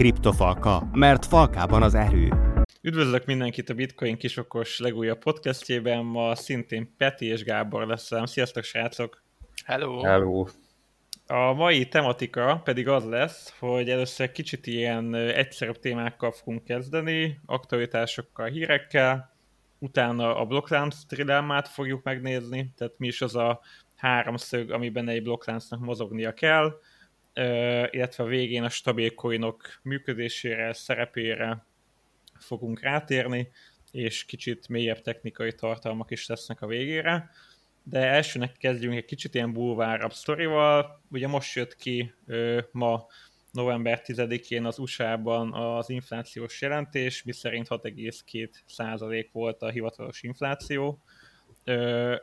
Kriptofalka, mert falkában az erő. Üdvözlök mindenkit a Bitcoin kisokos legújabb podcastjében, ma szintén Peti és Gábor leszem. Sziasztok srácok! Hello! Hello! A mai tematika pedig az lesz, hogy először kicsit ilyen egyszerűbb témákkal fogunk kezdeni, aktualitásokkal, hírekkel, utána a blokklánc trilemmát fogjuk megnézni, tehát mi is az a háromszög, amiben egy blokkláncnak mozognia kell, illetve a végén a stabil coinok működésére, szerepére fogunk rátérni, és kicsit mélyebb technikai tartalmak is lesznek a végére. De elsőnek kezdjünk egy kicsit ilyen bulvárabb sztorival. Ugye most jött ki ma november 10-én az USA-ban az inflációs jelentés, miszerint 6,2% volt a hivatalos infláció.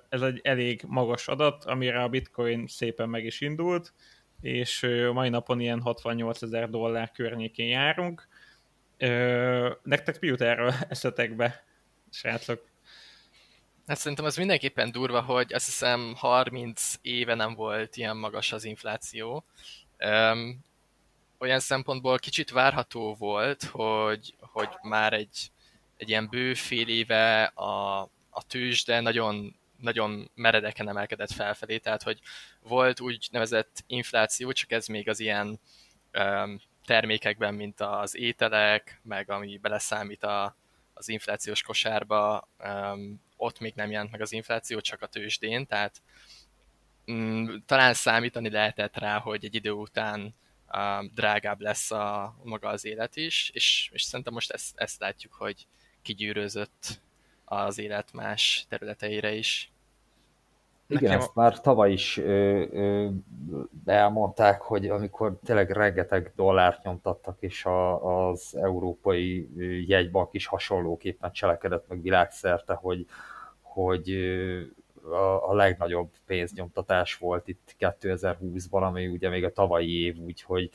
Ez egy elég magas adat, amire a bitcoin szépen meg is indult, és mai napon ilyen 68 ezer dollár környékén járunk. Nektek mi jut erről eszetekbe, srácok? Hát szerintem az mindenképpen durva, hogy azt hiszem 30 éve nem volt ilyen magas az infláció. Um, olyan szempontból kicsit várható volt, hogy, hogy már egy, egy ilyen bő fél éve a, a tőzsde nagyon, nagyon meredeken emelkedett felfelé, tehát hogy volt úgy nevezett infláció, csak ez még az ilyen um, termékekben, mint az ételek, meg ami beleszámít a, az inflációs kosárba, um, ott még nem jelent meg az infláció, csak a tőzsdén, tehát um, talán számítani lehetett rá, hogy egy idő után um, drágább lesz a maga az élet is, és, és szerintem most ezt, ezt látjuk, hogy kigyűrözött az élet más területeire is. Igen, Nekem ezt már tavaly is ö, ö, elmondták, hogy amikor tényleg rengeteg dollárt nyomtattak, és a, az európai jegybank is hasonlóképpen cselekedett meg világszerte, hogy, hogy a, a legnagyobb pénznyomtatás volt itt 2020-ban, ami ugye még a tavalyi év, úgyhogy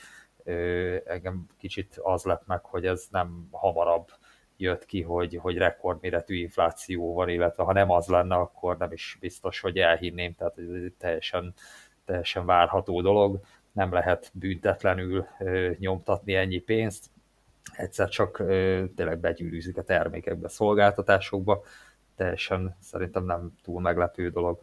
ö, engem kicsit az lett meg, hogy ez nem hamarabb jött ki, hogy, hogy rekordméretű infláció van, illetve ha nem az lenne, akkor nem is biztos, hogy elhinném, tehát ez egy teljesen, teljesen várható dolog. Nem lehet büntetlenül ö, nyomtatni ennyi pénzt, egyszer csak ö, tényleg begyűrűzik a termékekbe, a szolgáltatásokba, teljesen szerintem nem túl meglepő dolog.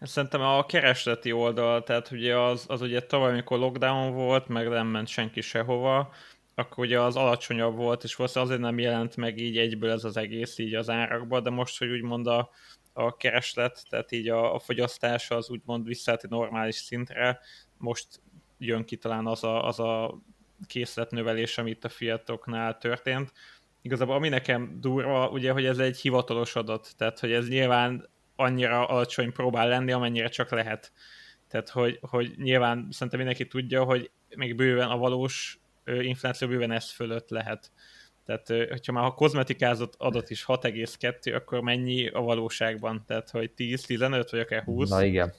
Szerintem a keresleti oldal, tehát ugye az, az ugye tavaly, amikor lockdown volt, meg nem ment senki sehova, akkor ugye az alacsonyabb volt, és valószínűleg azért nem jelent meg így egyből ez az egész így az árakba, de most, hogy úgymond a, a kereslet, tehát így a, a fogyasztás az úgymond visszaállt egy normális szintre, most jön ki talán az a, az a készletnövelés, ami itt a fiatoknál történt. Igazából ami nekem durva, ugye, hogy ez egy hivatalos adat, tehát hogy ez nyilván annyira alacsony próbál lenni, amennyire csak lehet. Tehát, hogy, hogy nyilván szerintem mindenki tudja, hogy még bőven a valós infláció bőven ez fölött lehet. Tehát, hogyha már a kozmetikázott adat is 6,2, akkor mennyi a valóságban? Tehát, hogy 10, 15, vagy akár 20? Na igen.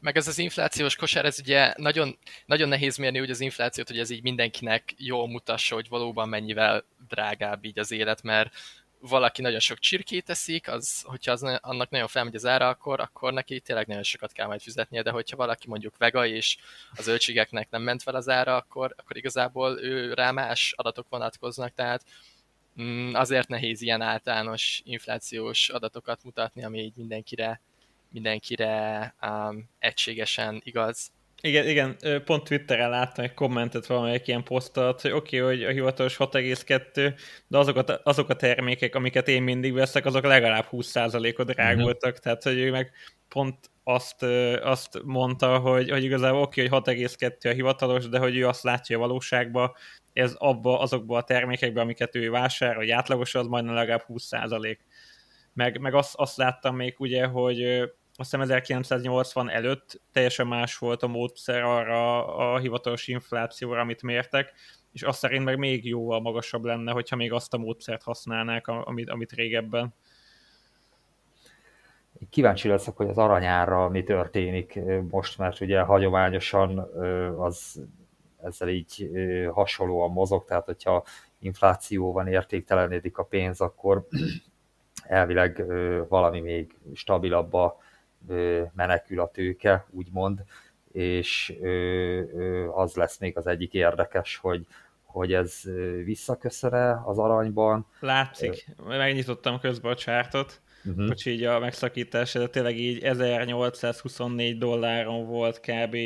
Meg ez az inflációs kosár, ez ugye nagyon, nagyon nehéz mérni úgy az inflációt, hogy ez így mindenkinek jól mutassa, hogy valóban mennyivel drágább így az élet, mert valaki nagyon sok csirkét eszik, az, hogyha az, annak nagyon felmegy az ára, akkor, akkor neki tényleg nagyon sokat kell majd fizetnie, de hogyha valaki mondjuk vega, és az zöldségeknek nem ment fel az ára, akkor, akkor igazából ő rá más adatok vonatkoznak, tehát mm, azért nehéz ilyen általános inflációs adatokat mutatni, ami így mindenkire, mindenkire um, egységesen igaz. Igen, igen, pont Twitteren láttam egy kommentet valamelyik ilyen posztot, hogy oké, okay, hogy a hivatalos 6,2, de azok a, azok a termékek, amiket én mindig veszek, azok legalább 20%-ot drágultak, mm-hmm. tehát hogy ő meg pont azt, azt mondta, hogy, hogy igazából oké, okay, hogy 6,2 a hivatalos, de hogy ő azt látja a valóságban, ez abba, azokba a termékekben, amiket ő vásárol, hogy átlagos, az majdnem legalább 20%. Meg, meg azt, azt láttam még ugye, hogy azt hiszem 1980 előtt teljesen más volt a módszer arra a hivatalos inflációra, amit mértek, és azt szerint meg még jóval magasabb lenne, hogyha még azt a módszert használnák, amit, amit régebben. Kíváncsi leszek, hogy az aranyára mi történik most, mert ugye hagyományosan az ezzel így hasonlóan mozog, tehát hogyha infláció van, értéktelenedik a pénz, akkor elvileg valami még stabilabba menekül a tőke, úgymond, és az lesz még az egyik érdekes, hogy, hogy ez visszaköszöne az aranyban. Látszik, megnyitottam közben a csártot, uh-huh. hogy így a megszakítás, de tényleg így 1824 dolláron volt kb.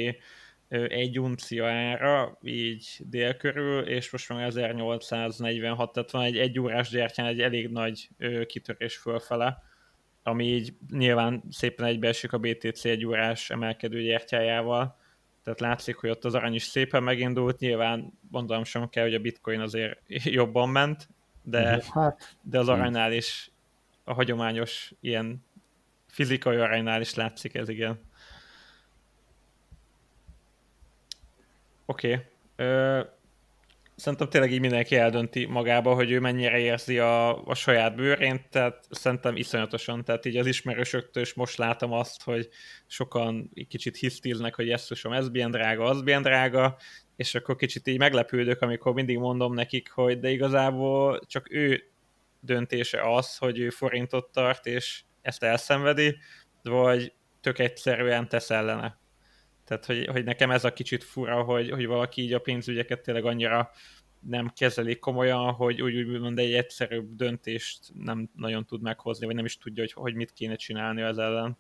egy uncia ára, így dél körül, és most már 1846, tehát van egy egy órás gyertyán egy elég nagy kitörés fölfele, ami így nyilván szépen egybeesik a BTC egy órás emelkedő gyertyájával, tehát látszik, hogy ott az arany is szépen megindult, nyilván mondom sem kell, hogy a bitcoin azért jobban ment, de, mhm. hát, de az aranynál is a hagyományos ilyen fizikai aranynál is látszik ez, igen. Oké. Okay szerintem tényleg így mindenki eldönti magába, hogy ő mennyire érzi a, a saját bőrén, tehát szerintem iszonyatosan, tehát így az ismerősöktől is most látom azt, hogy sokan egy kicsit hisztilnek, hogy jesszusom, ez milyen drága, az milyen drága, és akkor kicsit így meglepődök, amikor mindig mondom nekik, hogy de igazából csak ő döntése az, hogy ő forintot tart, és ezt elszenvedi, vagy tök egyszerűen tesz ellene. Tehát, hogy, hogy nekem ez a kicsit fura, hogy, hogy valaki így a pénzügyeket tényleg annyira nem kezeli komolyan, hogy úgy, úgy mond egy egyszerűbb döntést nem nagyon tud meghozni, vagy nem is tudja, hogy, hogy mit kéne csinálni az ellen.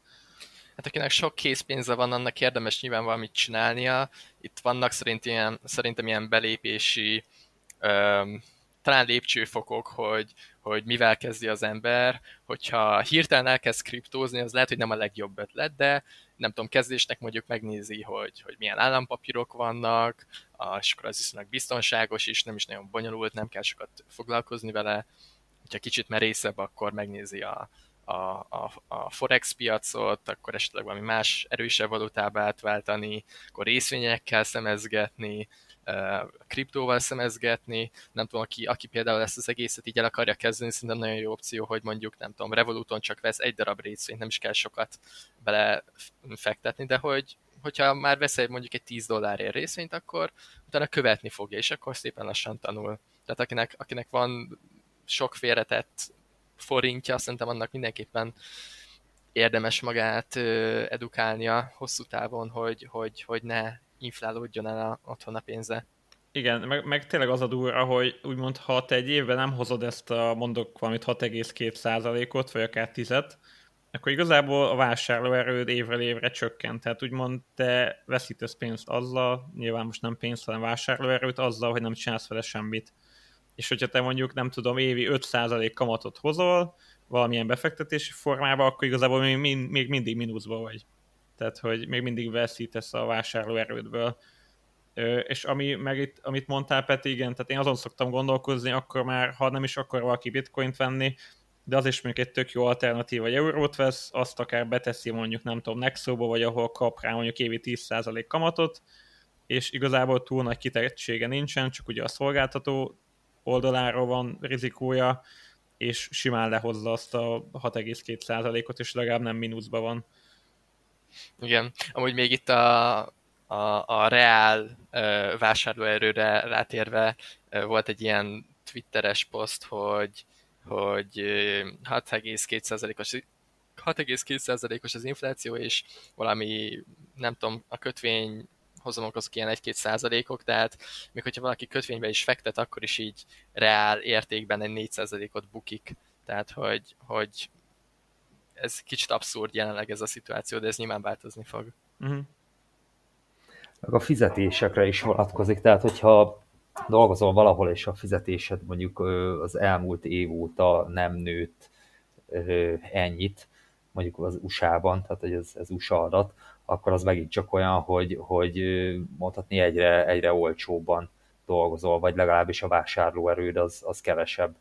Hát akinek sok készpénze van, annak érdemes nyilván valamit csinálnia. Itt vannak szerint ilyen, szerintem ilyen belépési öm, talán lépcsőfokok, hogy, hogy mivel kezdi az ember, hogyha hirtelen elkezd kriptózni, az lehet, hogy nem a legjobb ötlet, de nem tudom, kezdésnek mondjuk megnézi, hogy, hogy milyen állampapírok vannak, és akkor az viszonylag biztonságos is, nem is nagyon bonyolult, nem kell sokat foglalkozni vele. Ha kicsit merészebb, akkor megnézi a, a, a, a forex piacot, akkor esetleg valami más erősebb valutába átváltani, akkor részvényekkel szemezgetni, kriptóval szemezgetni, nem tudom, aki, aki például ezt az egészet így el akarja kezdeni, szerintem nagyon jó opció, hogy mondjuk, nem tudom, Revoluton csak vesz egy darab részvényt, nem is kell sokat belefektetni, de hogy, hogyha már vesz egy mondjuk egy 10 dollárért részvényt, akkor utána követni fogja, és akkor szépen lassan tanul. Tehát akinek, akinek van sok félretett forintja, szerintem annak mindenképpen érdemes magát edukálnia hosszú távon, hogy, hogy, hogy ne inflálódjon el a, otthon a pénze. Igen, meg, meg tényleg az a durva, hogy úgymond ha te egy évben nem hozod ezt a mondok valamit 6,2%-ot, vagy akár 10 akkor igazából a vásárlóerőd évről évre csökkent. Tehát úgymond te veszítesz pénzt azzal, nyilván most nem pénzt, hanem vásárlóerőt azzal, hogy nem csinálsz vele semmit. És hogyha te mondjuk, nem tudom, évi 5% kamatot hozol valamilyen befektetési formába, akkor igazából még, még mindig mínuszba vagy. Tehát, hogy még mindig veszítesz a vásárlóerődből. És ami, meg itt, amit mondtál, Peti, igen, tehát én azon szoktam gondolkozni, akkor már, ha nem is akar valaki bitcoint venni, de az is mondjuk egy tök jó alternatív, vagy eurót vesz, azt akár beteszi mondjuk, nem tudom, Nexo-ba, vagy ahol kap rá mondjuk évi 10% kamatot, és igazából túl nagy kitettsége nincsen, csak ugye a szolgáltató oldaláról van rizikója, és simán lehozza azt a 6,2%-ot, és legalább nem mínuszban van. Igen, amúgy még itt a, a, a reál vásárlóerőre rátérve volt egy ilyen twitteres poszt, hogy, hogy 6,2%-os 6,2%-os az infláció, és valami, nem tudom, a kötvény hozamok azok ilyen 1-2 százalékok, tehát még hogyha valaki kötvénybe is fektet, akkor is így reál értékben egy 4 százalékot bukik. Tehát, hogy, hogy ez kicsit abszurd jelenleg ez a szituáció, de ez nyilván változni fog. Uh-huh. Meg a fizetésekre is vonatkozik, tehát hogyha dolgozol valahol, és a fizetésed mondjuk az elmúlt év óta nem nőtt ennyit, mondjuk az USA-ban, tehát hogy ez, ez USA adat, akkor az megint csak olyan, hogy, hogy mondhatni egyre, egyre olcsóbban dolgozol, vagy legalábbis a vásárlóerőd az, az kevesebb.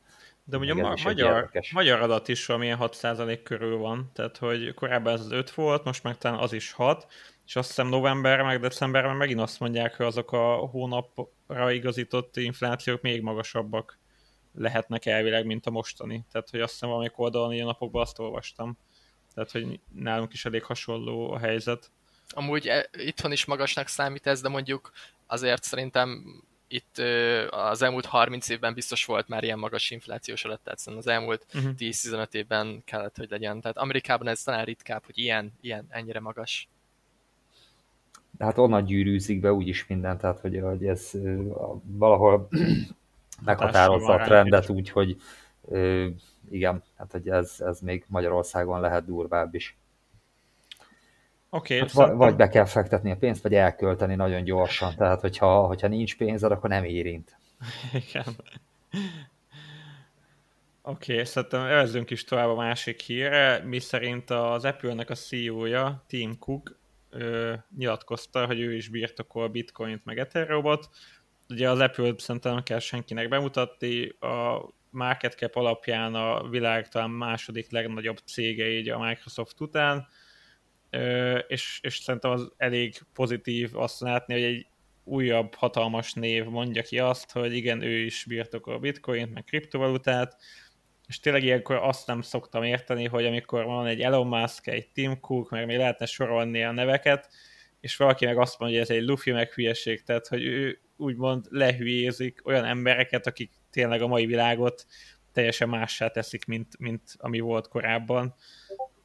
De ugye a ma- magyar, magyar adat is valamilyen 6% körül van, tehát hogy korábban ez az 5 volt, most meg talán az is 6, és azt hiszem november meg decemberben megint azt mondják, hogy azok a hónapra igazított inflációk még magasabbak lehetnek elvileg, mint a mostani. Tehát, hogy azt hiszem valamelyik oldalon ilyen napokban azt olvastam. Tehát, hogy nálunk is elég hasonló a helyzet. Amúgy e, itthon is magasnak számít ez, de mondjuk azért szerintem itt az elmúlt 30 évben biztos volt már ilyen magas inflációs adat, tehát az elmúlt uh-huh. Mhm. 10-15 évben kellett, hogy legyen. Tehát Amerikában ez talán ritkább, hogy ilyen, ilyen ennyire magas. hát onnan gyűrűzik be úgyis minden, tehát hogy, hogy ez valahol meghatározza a trendet úgy, hogy igen, hát hogy ez, ez még Magyarországon lehet durvább is. Okay, hát szerintem... Vagy be kell fektetni a pénzt, vagy elkölteni nagyon gyorsan. Tehát, hogyha, hogyha nincs pénzed, akkor nem érint. Igen. Oké, okay, szerintem evezzünk is tovább a másik hírre, mi szerint az Apple-nek a CEO-ja, Tim Cook, ö, nyilatkozta, hogy ő is birtokol bitcoint meg Ethereumot. Ugye az Apple szerintem nem kell senkinek bemutatni, a market cap alapján a világ talán második legnagyobb cége így a Microsoft után, és, és szerintem az elég pozitív azt látni, hogy egy újabb hatalmas név mondja ki azt, hogy igen, ő is birtokol bitcoint, meg kriptovalutát, és tényleg ilyenkor azt nem szoktam érteni, hogy amikor van egy Elon Musk, egy Tim Cook, meg még lehetne sorolni a neveket, és valaki meg azt mondja, hogy ez egy lufi meg hülyeség, tehát hogy ő úgymond lehülyézik olyan embereket, akik tényleg a mai világot teljesen mássá teszik, mint, mint ami volt korábban.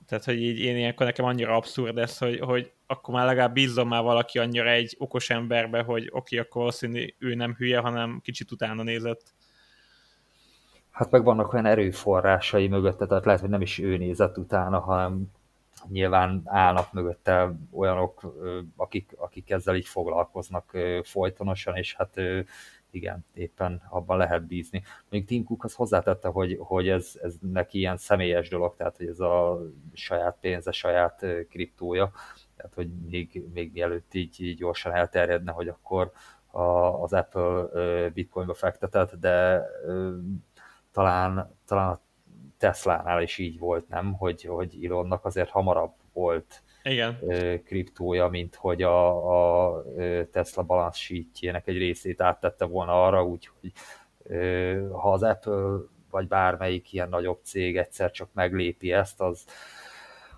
Tehát, hogy így én ilyenkor nekem annyira abszurd ez, hogy, hogy akkor már legalább bízzom már valaki annyira egy okos emberbe, hogy oké, okay, akkor valószínű ő nem hülye, hanem kicsit utána nézett. Hát meg vannak olyan erőforrásai mögötte, tehát lehet, hogy nem is ő nézett utána, hanem nyilván állnak mögötte olyanok, akik, akik ezzel így foglalkoznak folytonosan, és hát igen, éppen abban lehet bízni. Még Tim Cook az hozzátette, hogy, hogy ez, ez neki ilyen személyes dolog, tehát hogy ez a saját pénze, saját kriptója, tehát hogy még, még mielőtt így, így gyorsan elterjedne, hogy akkor a, az Apple bitcoinba fektetett, de talán, talán a Tesla-nál is így volt, nem? Hogy, hogy Elonnak azért hamarabb volt Igen. kriptója, mint hogy a, a Tesla balance sheetjének egy részét áttette volna arra, úgyhogy ha az Apple vagy bármelyik ilyen nagyobb cég egyszer csak meglépi ezt, az,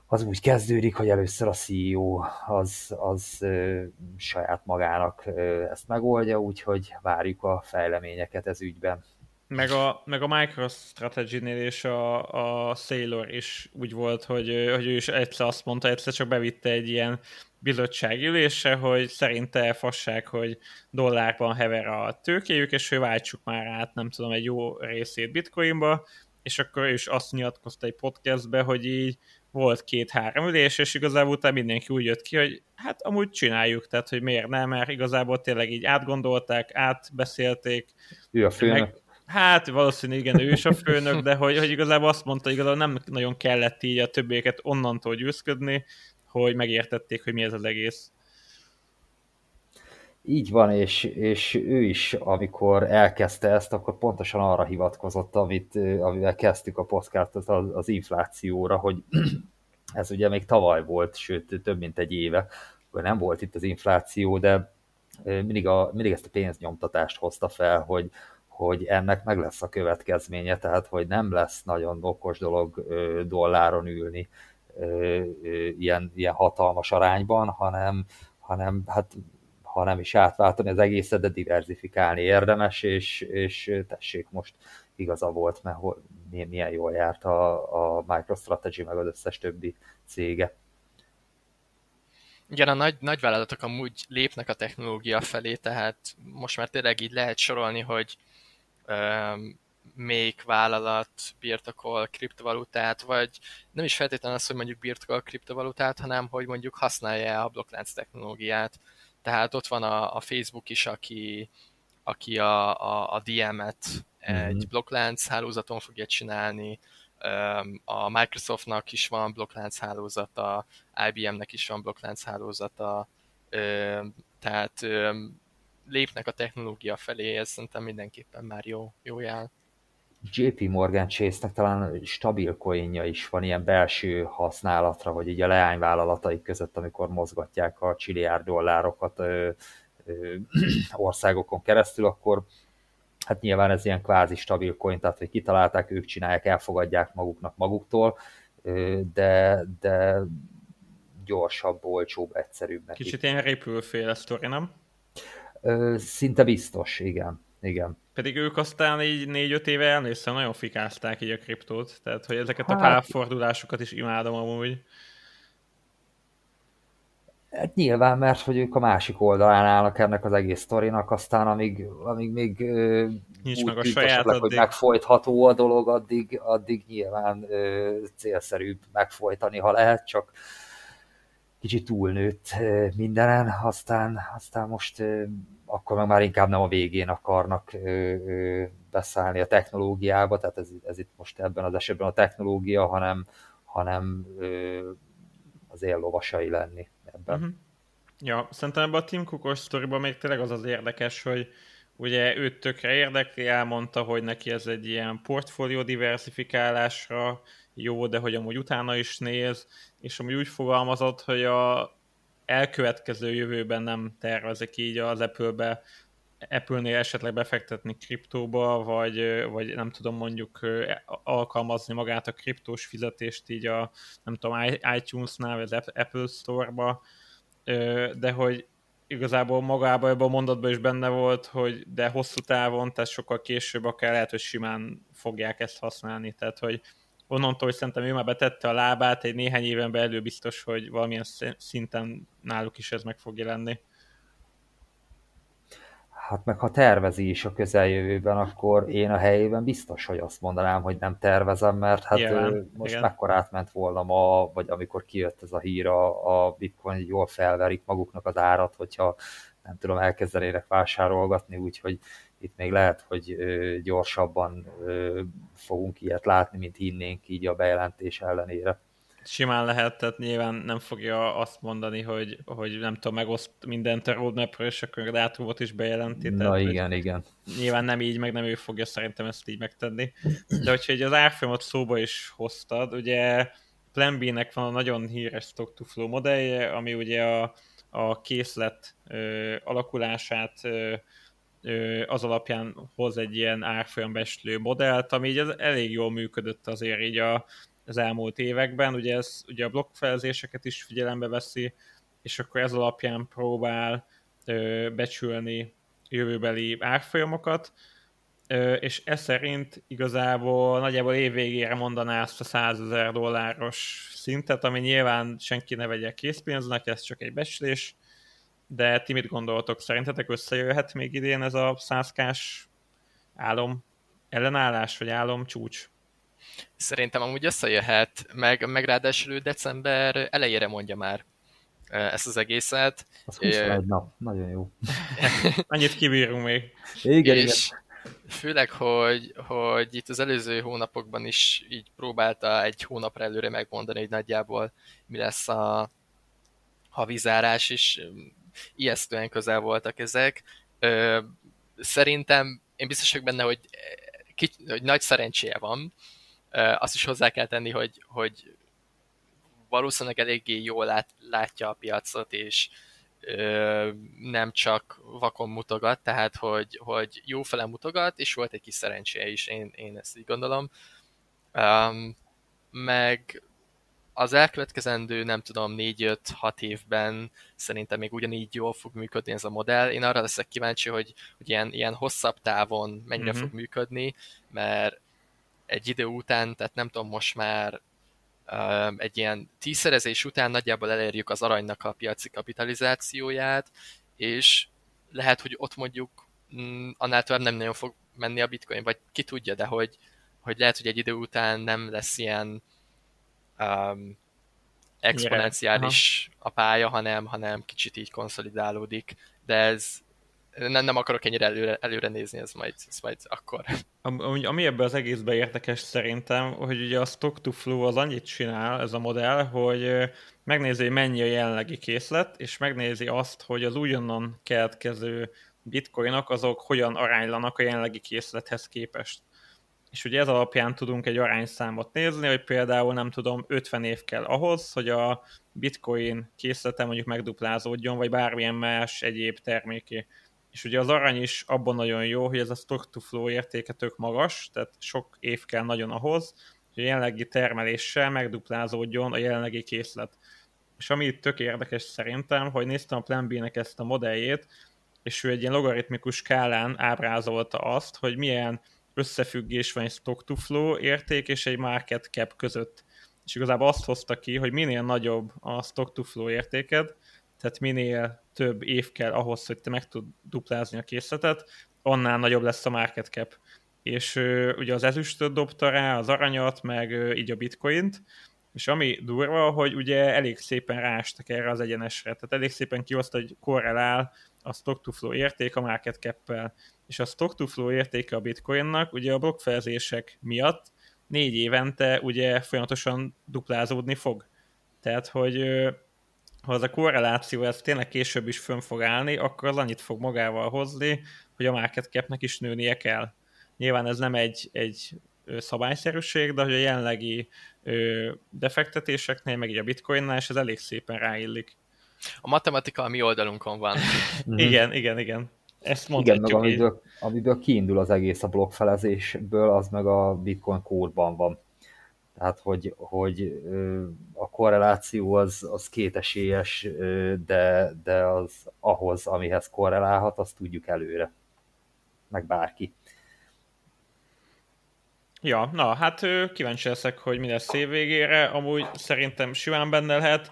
az úgy kezdődik, hogy először a CEO az, az ö, saját magának ö, ezt megoldja, úgyhogy várjuk a fejleményeket ez ügyben. Meg a, meg a MicroStrategy-nél és a, a Sailor is úgy volt, hogy, hogy ő is egyszer azt mondta, egyszer csak bevitte egy ilyen bizottságülésre, hogy szerinte fasság, hogy dollárban hever a tőkéjük, és ő váltsuk már át, nem tudom, egy jó részét bitcoinba, és akkor ő is azt nyilatkozta egy podcastbe, hogy így volt két-három ülés, és igazából utána mindenki úgy jött ki, hogy hát amúgy csináljuk, tehát hogy miért nem, mert igazából tényleg így átgondolták, átbeszélték. Ő a főnök. Meg, Hát valószínű igen, ő is a főnök, de hogy, hogy igazából azt mondta, hogy igazából nem nagyon kellett így a többieket onnantól győzködni, hogy megértették, hogy mi ez az egész. Így van, és, és ő is, amikor elkezdte ezt, akkor pontosan arra hivatkozott, amit, amivel kezdtük a podcastot, az, az inflációra, hogy ez ugye még tavaly volt, sőt több mint egy éve, akkor nem volt itt az infláció, de mindig, a, mindig ezt a pénznyomtatást hozta fel, hogy, hogy ennek meg lesz a következménye, tehát hogy nem lesz nagyon okos dolog dolláron ülni ilyen, ilyen hatalmas arányban, hanem, hanem hát ha nem is átváltani az egészet, de diversifikálni érdemes, és, és tessék most igaza volt, mert milyen jól járt a, a MicroStrategy meg az összes többi cége. Igen, a nagy, nagy vállalatok amúgy lépnek a technológia felé, tehát most már tényleg így lehet sorolni, hogy még vállalat birtokol kriptovalutát, vagy nem is feltétlenül az, hogy mondjuk birtokol kriptovalutát, hanem hogy mondjuk használja a blokklánc technológiát. Tehát ott van a, a Facebook is, aki, aki a, a, a DM-et mm-hmm. egy blokklánc hálózaton fogja csinálni, a Microsoftnak is van blokklánc hálózata, IBM-nek is van blokklánc hálózata, tehát lépnek a technológia felé, ez szerintem mindenképpen már jó, jó jel. JP Morgan Chase-nek talán stabil coinja is van ilyen belső használatra, hogy így a leányvállalatai között, amikor mozgatják a csiliárd dollárokat ö, ö, országokon keresztül, akkor hát nyilván ez ilyen kvázi stabil coin, tehát hogy kitalálták, ők csinálják, elfogadják maguknak maguktól, ö, de, de gyorsabb, olcsóbb, egyszerűbb. Kicsit ilyen repülőféle sztori, nem? Szinte biztos, igen. igen. Pedig ők aztán így négy-öt éve elnéztem, nagyon fikázták így a kriptót, tehát hogy ezeket hát, a párfordulásokat is imádom amúgy. Hát nyilván, mert hogy ők a másik oldalán állnak ennek az egész sztorinak, aztán amíg, amíg még Nincs meg a saját addig. hogy megfojtható a dolog, addig, addig nyilván ö, célszerűbb megfojtani, ha lehet, csak kicsit túlnőtt mindenen, aztán, aztán most akkor meg már inkább nem a végén akarnak beszállni a technológiába, tehát ez, ez itt most ebben az esetben a technológia, hanem, hanem az éllovasai lenni ebben. Uh-huh. Ja, szerintem ebben a Tim Cookos sztoriban még tényleg az az érdekes, hogy ugye őt tökre érdekli, elmondta, hogy neki ez egy ilyen portfólió diversifikálásra jó, de hogy amúgy utána is néz, és amúgy úgy fogalmazott, hogy a elkövetkező jövőben nem tervezik így az Apple-be Apple-nél esetleg befektetni kriptóba, vagy, vagy nem tudom mondjuk alkalmazni magát a kriptós fizetést így a nem tudom, iTunes-nál, vagy az Apple Store-ba, de hogy igazából magában ebben a mondatban is benne volt, hogy de hosszú távon, tehát sokkal később akár lehet, hogy simán fogják ezt használni, tehát hogy onnantól, hogy szerintem ő már betette a lábát, egy néhány éven belül biztos, hogy valamilyen szinten náluk is ez meg fog jelenni. Hát meg ha tervezi is a közeljövőben, akkor én a helyében biztos, hogy azt mondanám, hogy nem tervezem, mert hát Jelen, most igen. mekkor átment volna ma, vagy amikor kijött ez a hír a, a bitcoin, jól felverik maguknak az árat, hogyha nem tudom, elkezdenének vásárolgatni, úgyhogy itt még lehet, hogy gyorsabban fogunk ilyet látni, mint hinnénk így a bejelentés ellenére simán lehet, tehát nyilván nem fogja azt mondani, hogy, hogy nem tudom, megoszt mindent a roadmap és akkor a dátumot is bejelenti. Na tehát, igen, igen. Nyilván nem így, meg nem ő fogja szerintem ezt így megtenni. De hogyha egy az árfolyamot szóba is hoztad, ugye Plan B-nek van a nagyon híres Stock to Flow modellje, ami ugye a, a készlet ö, alakulását ö, az alapján hoz egy ilyen árfolyambeslő modellt, ami így elég jól működött azért így a, az elmúlt években. Ugye ez ugye a blokkfelezéseket is figyelembe veszi, és akkor ez alapján próbál ö, becsülni jövőbeli árfolyamokat, ö, és ez szerint igazából nagyjából évvégére mondaná azt a 100 ezer dolláros szintet, ami nyilván senki ne vegye készpénznek, ez csak egy becslés, de ti mit gondoltok? Szerintetek összejöhet még idén ez a 100 álom ellenállás, vagy álom csúcs? Szerintem amúgy összejöhet, meg, meg ráadásul december elejére mondja már ezt az egészet. Az 21 nap, nagyon jó. Annyit kibírunk még. Igen, és igen. főleg, hogy, hogy itt az előző hónapokban is így próbálta egy hónapra előre megmondani, hogy nagyjából mi lesz a havizárás, és ijesztően közel voltak ezek. Szerintem én biztos vagyok benne, hogy, hogy nagy szerencséje van, azt is hozzá kell tenni, hogy, hogy valószínűleg eléggé jól lát, látja a piacot, és ö, nem csak vakon mutogat, tehát hogy, hogy jó fele mutogat, és volt egy kis szerencséje is, én, én ezt így gondolom. Um, meg az elkövetkezendő, nem tudom, 4-5-6 évben szerintem még ugyanígy jól fog működni ez a modell. Én arra leszek kíváncsi, hogy, hogy ilyen, ilyen hosszabb távon mennyire mm-hmm. fog működni, mert egy idő után, tehát nem tudom, most már egy ilyen tízszerezés után nagyjából elérjük az aranynak a piaci kapitalizációját, és lehet, hogy ott mondjuk mm, annál tovább nem nagyon fog menni a bitcoin, vagy ki tudja, de hogy, hogy lehet, hogy egy idő után nem lesz ilyen um, exponenciális a pálya, hanem, hanem kicsit így konszolidálódik, de ez nem, nem akarok ennyire előre, előre nézni, ez majd, ez majd akkor. Ami, ami ebben az egészben érdekes szerintem, hogy ugye a stock to flow az annyit csinál, ez a modell, hogy megnézi, mennyi a jelenlegi készlet, és megnézi azt, hogy az újonnan keletkező bitcoinok azok hogyan aránylanak a jelenlegi készlethez képest. És ugye ez alapján tudunk egy arányszámot nézni, hogy például nem tudom, 50 év kell ahhoz, hogy a bitcoin készlete mondjuk megduplázódjon, vagy bármilyen más egyéb terméké. És ugye az arany is abban nagyon jó, hogy ez a stock to flow értéke tök magas, tehát sok év kell nagyon ahhoz, hogy a jelenlegi termeléssel megduplázódjon a jelenlegi készlet. És ami itt tök érdekes szerintem, hogy néztem a Plan B-nek ezt a modelljét, és ő egy ilyen logaritmikus skálán ábrázolta azt, hogy milyen összefüggés van egy stock to flow érték és egy market cap között. És igazából azt hozta ki, hogy minél nagyobb a stock to flow értéked, tehát minél több év kell ahhoz, hogy te meg tud duplázni a készletet, annál nagyobb lesz a market cap. És ugye az ezüstöt dobta rá, az aranyat, meg ö, így a bitcoint, és ami durva, hogy ugye elég szépen rástak erre az egyenesre, tehát elég szépen kihozta, hogy korrelál a stock to flow érték a market cap és a stock to flow értéke a bitcoinnak ugye a blokkfelezések miatt négy évente ugye folyamatosan duplázódni fog. Tehát, hogy ha az a korreláció ez tényleg később is fönn fog állni, akkor az annyit fog magával hozni, hogy a market capnek is nőnie kell. Nyilván ez nem egy, egy szabályszerűség, de hogy a jelenlegi defektetéseknél, meg így a bitcoinnál, és ez elég szépen ráillik. A matematika a mi oldalunkon van. igen, igen, igen. Ezt Igen, meg amiből, amiből kiindul az egész a blokkfelezésből, az meg a bitcoin kódban van. Tehát, hogy, hogy a korreláció az, az kétesélyes, de, de az ahhoz, amihez korrelálhat, azt tudjuk előre. Meg bárki. Ja, na, hát kíváncsi leszek, hogy mi lesz év végére. Amúgy szerintem simán benne lehet.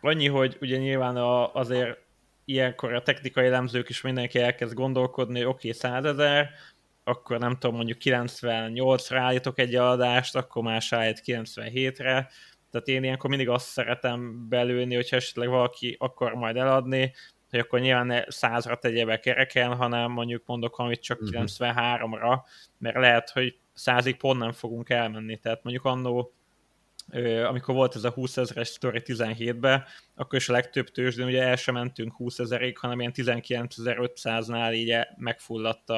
Annyi, hogy ugye nyilván a, azért ilyenkor a technikai elemzők is mindenki elkezd gondolkodni, oké, okay, 100 ezer, akkor nem tudom, mondjuk 98-ra állítok egy adást, akkor más állít 97-re, tehát én ilyenkor mindig azt szeretem belőni, hogyha esetleg valaki akar majd eladni, hogy akkor nyilván ne 100-ra tegye be kereken, hanem mondjuk mondok amit csak uh-huh. Mhm. 93-ra, mert lehet, hogy 100-ig pont nem fogunk elmenni, tehát mondjuk annó amikor volt ez a 20 ezeres sztori 17-ben, akkor is a legtöbb tőzsdén ugye el sem mentünk 20 ezerig, hanem ilyen 19.500-nál így megfulladt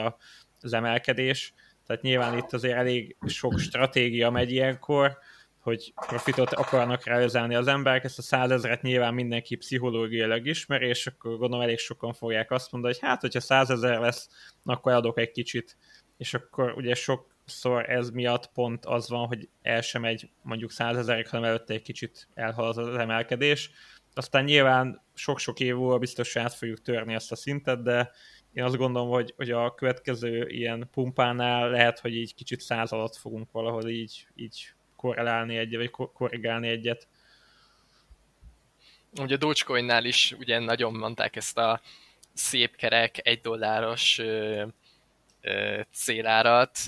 az emelkedés. Tehát nyilván itt azért elég sok stratégia megy ilyenkor, hogy profitot akarnak realizálni az emberek, ezt a százezret nyilván mindenki pszichológiailag ismeri, és akkor gondolom elég sokan fogják azt mondani, hogy hát, hogyha százezer lesz, akkor adok egy kicsit, és akkor ugye sok sokszor ez miatt pont az van, hogy el sem megy mondjuk százezerig, hanem előtte egy kicsit elhalad az emelkedés. Aztán nyilván sok-sok év múlva biztos át fogjuk törni ezt a szintet, de én azt gondolom, hogy, hogy a következő ilyen pumpánál lehet, hogy így kicsit száz alatt fogunk valahol így, így korrelálni egyet, vagy korrigálni egyet. Ugye Dogecoin-nál is ugye nagyon mondták ezt a szép kerek, egy dolláros célárat,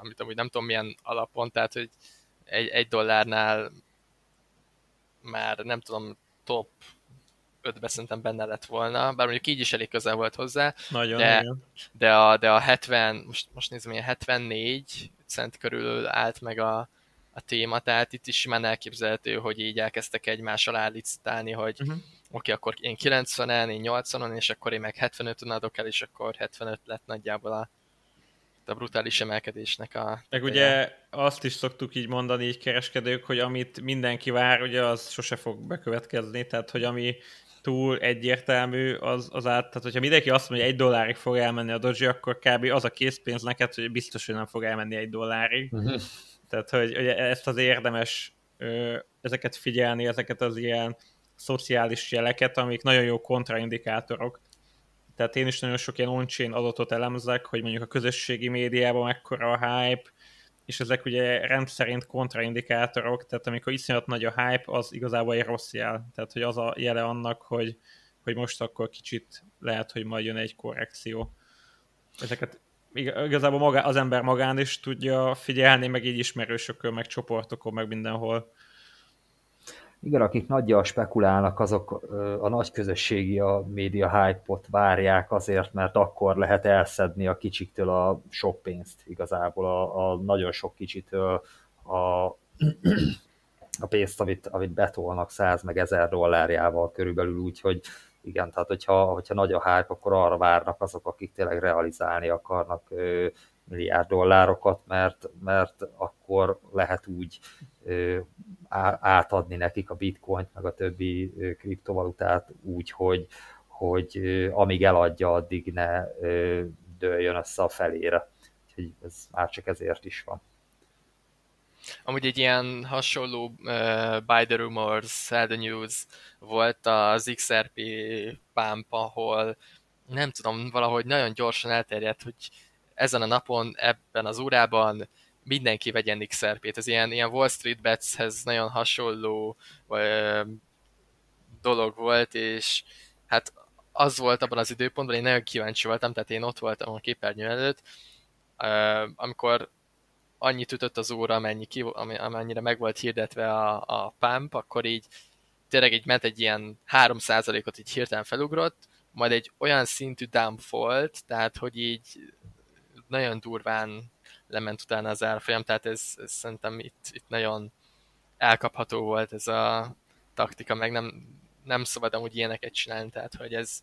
amit amúgy nem tudom milyen alapon, tehát hogy egy, egy dollárnál már nem tudom, top 5-ben szerintem benne lett volna, bár mondjuk így is elég közel volt hozzá. Nagyon, de, nagyon. De a, de a 70, most, most nézem, ilyen 74 cent körül állt meg a, a téma, tehát itt is simán elképzelhető, hogy így elkezdtek egymással állítani, hogy uh-huh oké, akkor én 90-en, én 80-on, és akkor én meg 75-ön adok el, és akkor 75 lett nagyjából a, a brutális emelkedésnek a... Meg ugye azt is szoktuk így mondani így kereskedők, hogy amit mindenki vár, ugye az sose fog bekövetkezni, tehát hogy ami túl egyértelmű, az, az át, tehát hogyha mindenki azt mondja, hogy egy dollárig fog elmenni a Doji, akkor kb. az a készpénz neked, hogy biztos, hogy nem fog elmenni egy dollárig. Uh-huh. Tehát, hogy, hogy ezt az érdemes ö, ezeket figyelni, ezeket az ilyen szociális jeleket, amik nagyon jó kontraindikátorok. Tehát én is nagyon sok ilyen on adatot elemzek, hogy mondjuk a közösségi médiában mekkora a hype, és ezek ugye rendszerint kontraindikátorok, tehát amikor iszonyat nagy a hype, az igazából egy rossz jel. Tehát, hogy az a jele annak, hogy, hogy most akkor kicsit lehet, hogy majd jön egy korrekció. Ezeket igazából maga, az ember magán is tudja figyelni, meg így ismerősökön, meg csoportokon, meg mindenhol. Igen, akik nagyjal spekulálnak, azok a nagy közösségi, a média hype-ot várják azért, mert akkor lehet elszedni a kicsiktől a sok pénzt igazából, a, a nagyon sok kicsitől a, a pénzt, amit, amit betolnak 100 meg 1000 dollárjával körülbelül, úgyhogy igen, tehát hogyha, hogyha nagy a hype, akkor arra várnak azok, akik tényleg realizálni akarnak milliárd dollárokat, mert, mert akkor lehet úgy átadni nekik a bitcoint, meg a többi kriptovalutát úgy, hogy, hogy amíg eladja, addig ne dőljön össze a felére. Úgyhogy ez már csak ezért is van. Amúgy egy ilyen hasonló uh, By the Rumors, the News volt az XRP pump, ahol nem tudom, valahogy nagyon gyorsan elterjedt, hogy ezen a napon, ebben az órában mindenki vegyen XRP-t. Ez ilyen, ilyen Wall Street Betshez nagyon hasonló vagy, dolog volt, és hát az volt abban az időpontban, én nagyon kíváncsi voltam, tehát én ott voltam a képernyő előtt, amikor annyit ütött az óra, amennyi ki, amennyire meg volt hirdetve a, a pump, akkor így tényleg így ment egy ilyen 3%-ot így hirtelen felugrott, majd egy olyan szintű dump volt, tehát hogy így nagyon durván lement utána az árfolyam, tehát ez, ez szerintem itt, itt nagyon elkapható volt ez a taktika, meg nem, nem szabad amúgy ilyeneket csinálni, tehát hogy ez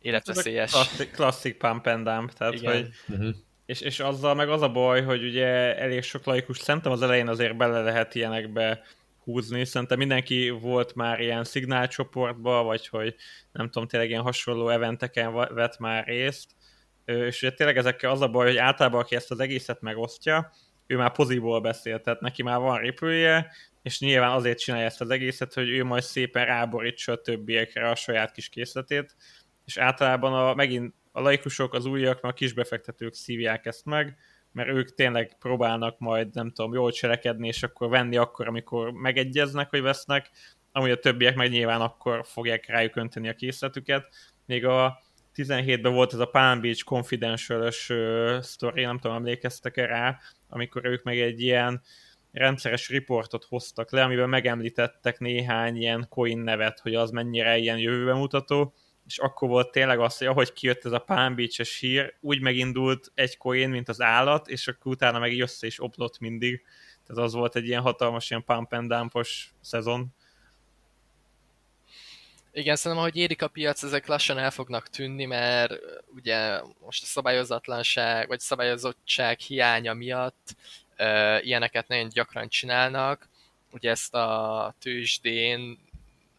életveszélyes. Klasszik, klasszik pump and dump, tehát Igen. hogy uh-huh. és, és azzal meg az a baj, hogy ugye elég sok laikus szerintem az elején azért bele lehet ilyenekbe húzni. Szerintem mindenki volt már ilyen szignálcsoportba, vagy hogy nem tudom, tényleg ilyen hasonló eventeken vett már részt. És ugye tényleg ezekkel az a baj, hogy általában aki ezt az egészet megosztja, ő már poziból beszél, tehát neki már van ripője, és nyilván azért csinálja ezt az egészet, hogy ő majd szépen ráborítsa a többiekre a saját kis készletét, és általában a, megint a laikusok, az újak, a kisbefektetők szívják ezt meg, mert ők tényleg próbálnak majd, nem tudom, jól cselekedni, és akkor venni akkor, amikor megegyeznek, hogy vesznek, amúgy a többiek meg nyilván akkor fogják rájuk önteni a készletüket. Még a 17-ben volt ez a Palm Beach Confidential-ös uh, sztori, nem tudom, emlékeztek-e rá, amikor ők meg egy ilyen rendszeres riportot hoztak le, amiben megemlítettek néhány ilyen coin nevet, hogy az mennyire ilyen jövőbe mutató, és akkor volt tényleg az, hogy ahogy kijött ez a Palm Beach-es hír, úgy megindult egy coin, mint az állat, és akkor utána meg össze is oplott mindig. Tehát az volt egy ilyen hatalmas ilyen pump and szezon. Igen, szerintem, ahogy érik a piac, ezek lassan el fognak tűnni, mert ugye most a szabályozatlanság, vagy szabályozottság hiánya miatt uh, ilyeneket nagyon gyakran csinálnak. Ugye ezt a tőzsdén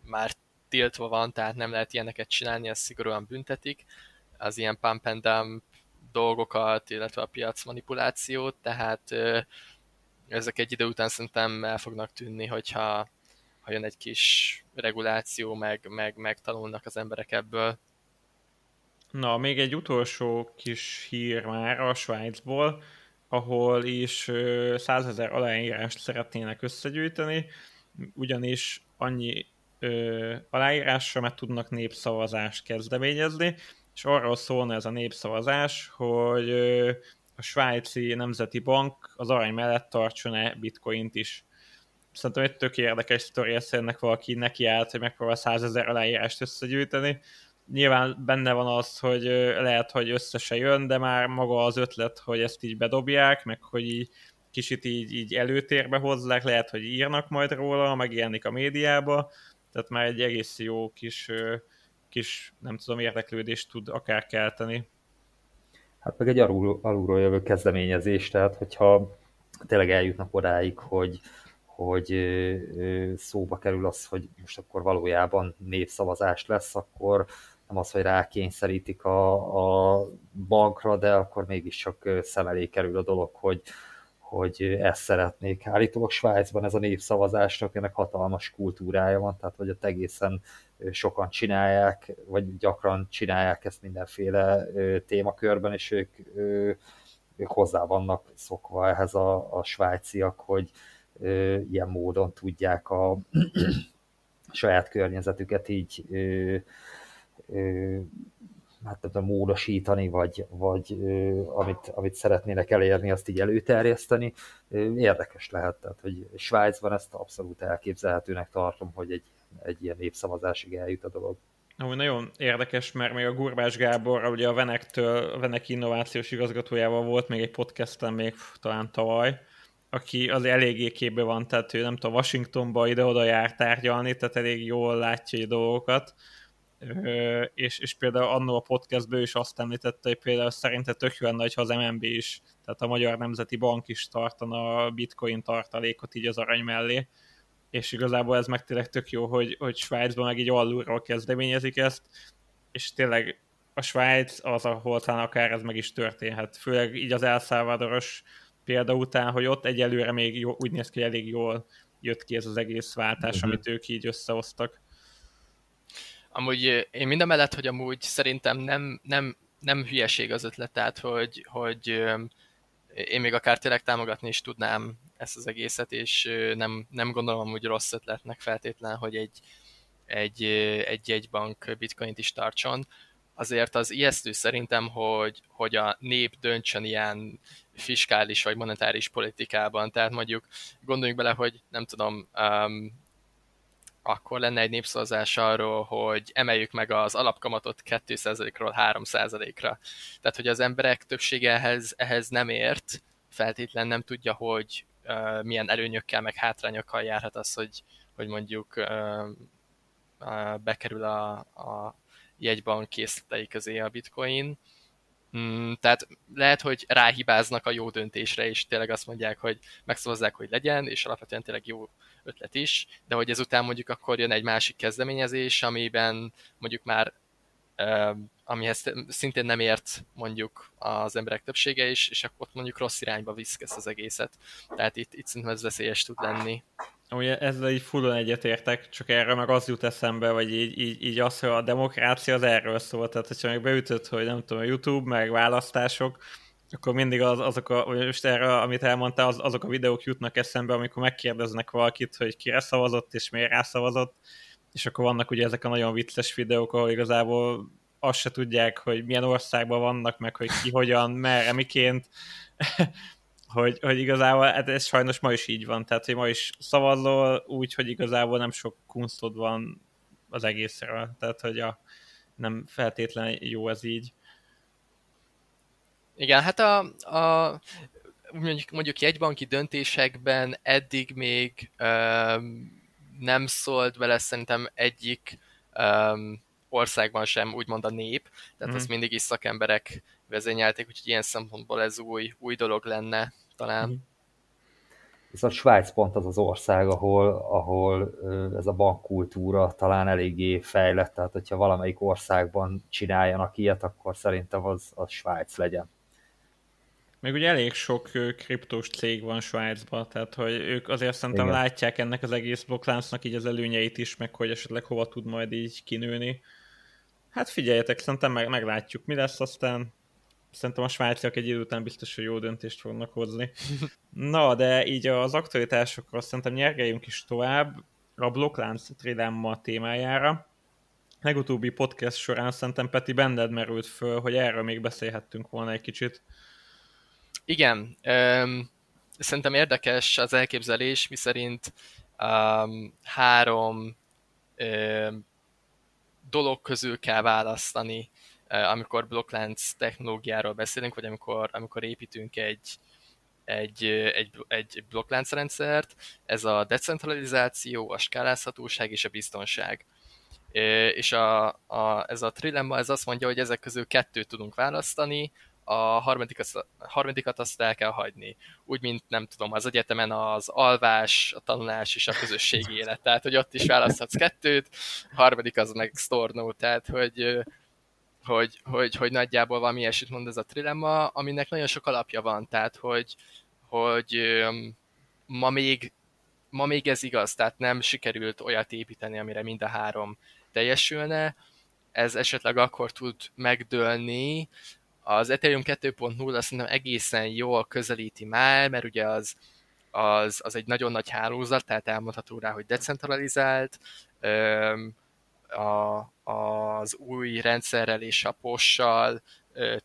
már tiltva van, tehát nem lehet ilyeneket csinálni, ezt szigorúan büntetik. Az ilyen pump and dump dolgokat, illetve a piac manipulációt, tehát uh, ezek egy idő után szerintem el fognak tűnni, hogyha ha jön egy kis reguláció, meg, meg, megtanulnak az emberek ebből. Na, még egy utolsó kis hír már a Svájcból, ahol is 100 ezer aláírást szeretnének összegyűjteni, ugyanis annyi ö, aláírásra mert tudnak népszavazást kezdeményezni, és arról szólna ez a népszavazás, hogy ö, a svájci nemzeti bank az arany mellett tartson-e bitcoint is szerintem egy tök érdekes sztori, ennek valaki nekiállt, hogy megpróbál százezer aláírást összegyűjteni. Nyilván benne van az, hogy lehet, hogy össze se jön, de már maga az ötlet, hogy ezt így bedobják, meg hogy így kicsit így, így előtérbe hozzák, lehet, hogy írnak majd róla, megjelenik a médiába, tehát már egy egész jó kis, kis nem tudom, érdeklődést tud akár kelteni. Hát meg egy alul, alulról jövő kezdeményezés, tehát hogyha tényleg eljutnak odáig, hogy hogy szóba kerül az, hogy most akkor valójában népszavazás lesz, akkor nem az, hogy rákényszerítik a, a bankra, de akkor mégiscsak szem elé kerül a dolog, hogy, hogy ezt szeretnék. Állítólag Svájcban ez a népszavazásnak ennek hatalmas kultúrája van, tehát hogy ott egészen sokan csinálják, vagy gyakran csinálják ezt mindenféle témakörben, és ők, ők hozzá vannak szokva ehhez a, a svájciak, hogy, ilyen módon tudják a saját környezetüket így hát nem tudom, módosítani, vagy, vagy amit, amit szeretnének elérni, azt így előterjeszteni. Érdekes lehet, tehát, hogy Svájcban ezt abszolút elképzelhetőnek tartom, hogy egy, egy ilyen népszavazásig eljut a dolog. Ami nagyon érdekes, mert még a Gurbás Gábor, ugye a Venektől, a Venek innovációs igazgatójával volt még egy podcastem még talán tavaly, aki az eléggé képbe van, tehát ő nem tudom, Washingtonba ide-oda jár tárgyalni, tehát elég jól látja a dolgokat. és, és például annó a podcastből is azt említette, hogy például szerintem tök jó lenne, ha az MNB is, tehát a Magyar Nemzeti Bank is tartana a bitcoin tartalékot így az arany mellé, és igazából ez meg tényleg tök jó, hogy, hogy Svájcban meg így alulról kezdeményezik ezt, és tényleg a Svájc az, ahol talán akár ez meg is történhet, főleg így az elszávadoros példa után, hogy ott egyelőre még jó, úgy néz ki, hogy elég jól jött ki ez az egész váltás, uh-huh. amit ők így összehoztak. Amúgy én minden mellett, hogy amúgy szerintem nem, nem, nem hülyeség az ötlet, tehát hogy, hogy én még akár tényleg támogatni is tudnám ezt az egészet, és nem, nem gondolom amúgy rossz ötletnek feltétlen, hogy egy, egy, egy jegybank bitcoint is tartson, azért az ijesztő szerintem, hogy, hogy a nép döntsön ilyen fiskális vagy monetáris politikában. Tehát mondjuk gondoljunk bele, hogy nem tudom, um, akkor lenne egy népszavazás arról, hogy emeljük meg az alapkamatot 2%-ról 3%-ra. Tehát, hogy az emberek többsége ehhez, ehhez nem ért, feltétlen nem tudja, hogy uh, milyen előnyökkel, meg hátrányokkal járhat az, hogy, hogy mondjuk uh, uh, bekerül a, a jegybank készletei közé a bitcoin. Mm, tehát lehet, hogy ráhibáznak a jó döntésre, és tényleg azt mondják, hogy megszavazzák, hogy legyen, és alapvetően tényleg jó ötlet is, de hogy ezután mondjuk akkor jön egy másik kezdeményezés, amiben mondjuk már amihez szintén nem ért mondjuk az emberek többsége is, és akkor mondjuk rossz irányba visz az egészet. Tehát itt, itt szerintem ez veszélyes tud lenni. Ugye ezzel így fullon egyetértek, csak erre meg az jut eszembe, vagy így, így, így az, hogy a demokrácia az erről szól. Tehát, hogyha meg beütött, hogy nem tudom, YouTube, meg választások, akkor mindig az, azok a, most erre, amit elmondtál, az, azok a videók jutnak eszembe, amikor megkérdeznek valakit, hogy kire szavazott és miért rászavazott, és akkor vannak ugye ezek a nagyon vicces videók, ahol igazából azt se tudják, hogy milyen országban vannak, meg hogy ki hogyan, merre, miként, hogy, hogy igazából hát ez sajnos ma is így van, tehát hogy ma is szavazol úgy, hogy igazából nem sok kunstod van az egészről, tehát hogy a, nem feltétlen jó ez így. Igen, hát a, a mondjuk, mondjuk jegybanki döntésekben eddig még um, nem szólt bele szerintem egyik um, országban sem úgymond a nép, tehát mm. azt mindig is szakemberek vezényelték, úgyhogy ilyen szempontból ez új, új dolog lenne talán. Mm. Viszont Svájc pont az az ország, ahol, ahol ez a bankkultúra talán eléggé fejlett, tehát hogyha valamelyik országban csináljanak ilyet, akkor szerintem az, az Svájc legyen. Még ugye elég sok kriptós cég van Svájcban, tehát hogy ők azért szerintem Igen. látják ennek az egész blokkláncnak így az előnyeit is, meg hogy esetleg hova tud majd így kinőni. Hát figyeljetek, szerintem meg, meglátjuk, mi lesz aztán. Szerintem a svájciak egy idő után biztos, hogy jó döntést fognak hozni. Na, de így az aktualitásokról szerintem nyergeljünk is tovább a blokklánc trilemma témájára. Legutóbbi podcast során szerintem Peti benned merült föl, hogy erről még beszélhettünk volna egy kicsit. Igen, um, szerintem érdekes az elképzelés, miszerint um, három um, dolog közül kell választani, amikor blokklánc technológiáról beszélünk, vagy amikor, amikor építünk egy, egy, egy, egy blokkláncrendszert. Ez a decentralizáció, a skálázhatóság és a biztonság. És a, a, ez a trilemma ez azt mondja, hogy ezek közül kettőt tudunk választani, a harmadikat, a harmadikat azt el kell hagyni. Úgy, mint nem tudom, az egyetemen az alvás, a tanulás és a közösségi élet. Tehát, hogy ott is választhatsz kettőt, a harmadik az meg stornó, tehát, hogy, hogy, hogy, hogy nagyjából valami ilyesmit mond ez a trilemma, aminek nagyon sok alapja van, tehát, hogy, hogy ma még, ma még ez igaz, tehát nem sikerült olyat építeni, amire mind a három teljesülne, ez esetleg akkor tud megdőlni, az Ethereum 2.0 azt szerintem egészen jól közelíti már, mert ugye az, az, az egy nagyon nagy hálózat, tehát elmondható rá, hogy decentralizált, a, az új rendszerrel és a possal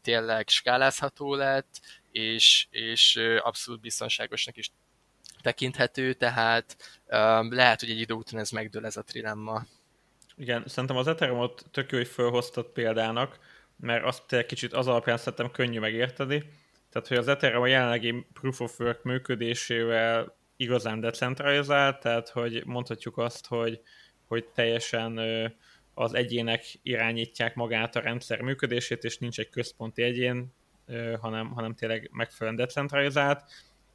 tényleg skálázható lett, és, és abszolút biztonságosnak is tekinthető, tehát lehet, hogy egy idő után ez megdől ez a trilemma. Igen, szerintem az Ethereum-ot tök jó, hogy felhoztad példának, mert azt egy kicsit az alapján szerintem könnyű megérteni. Tehát, hogy az Ethereum a jelenlegi Proof of Work működésével igazán decentralizált, tehát, hogy mondhatjuk azt, hogy, hogy teljesen az egyének irányítják magát a rendszer működését, és nincs egy központi egyén, hanem, hanem tényleg megfelelően decentralizált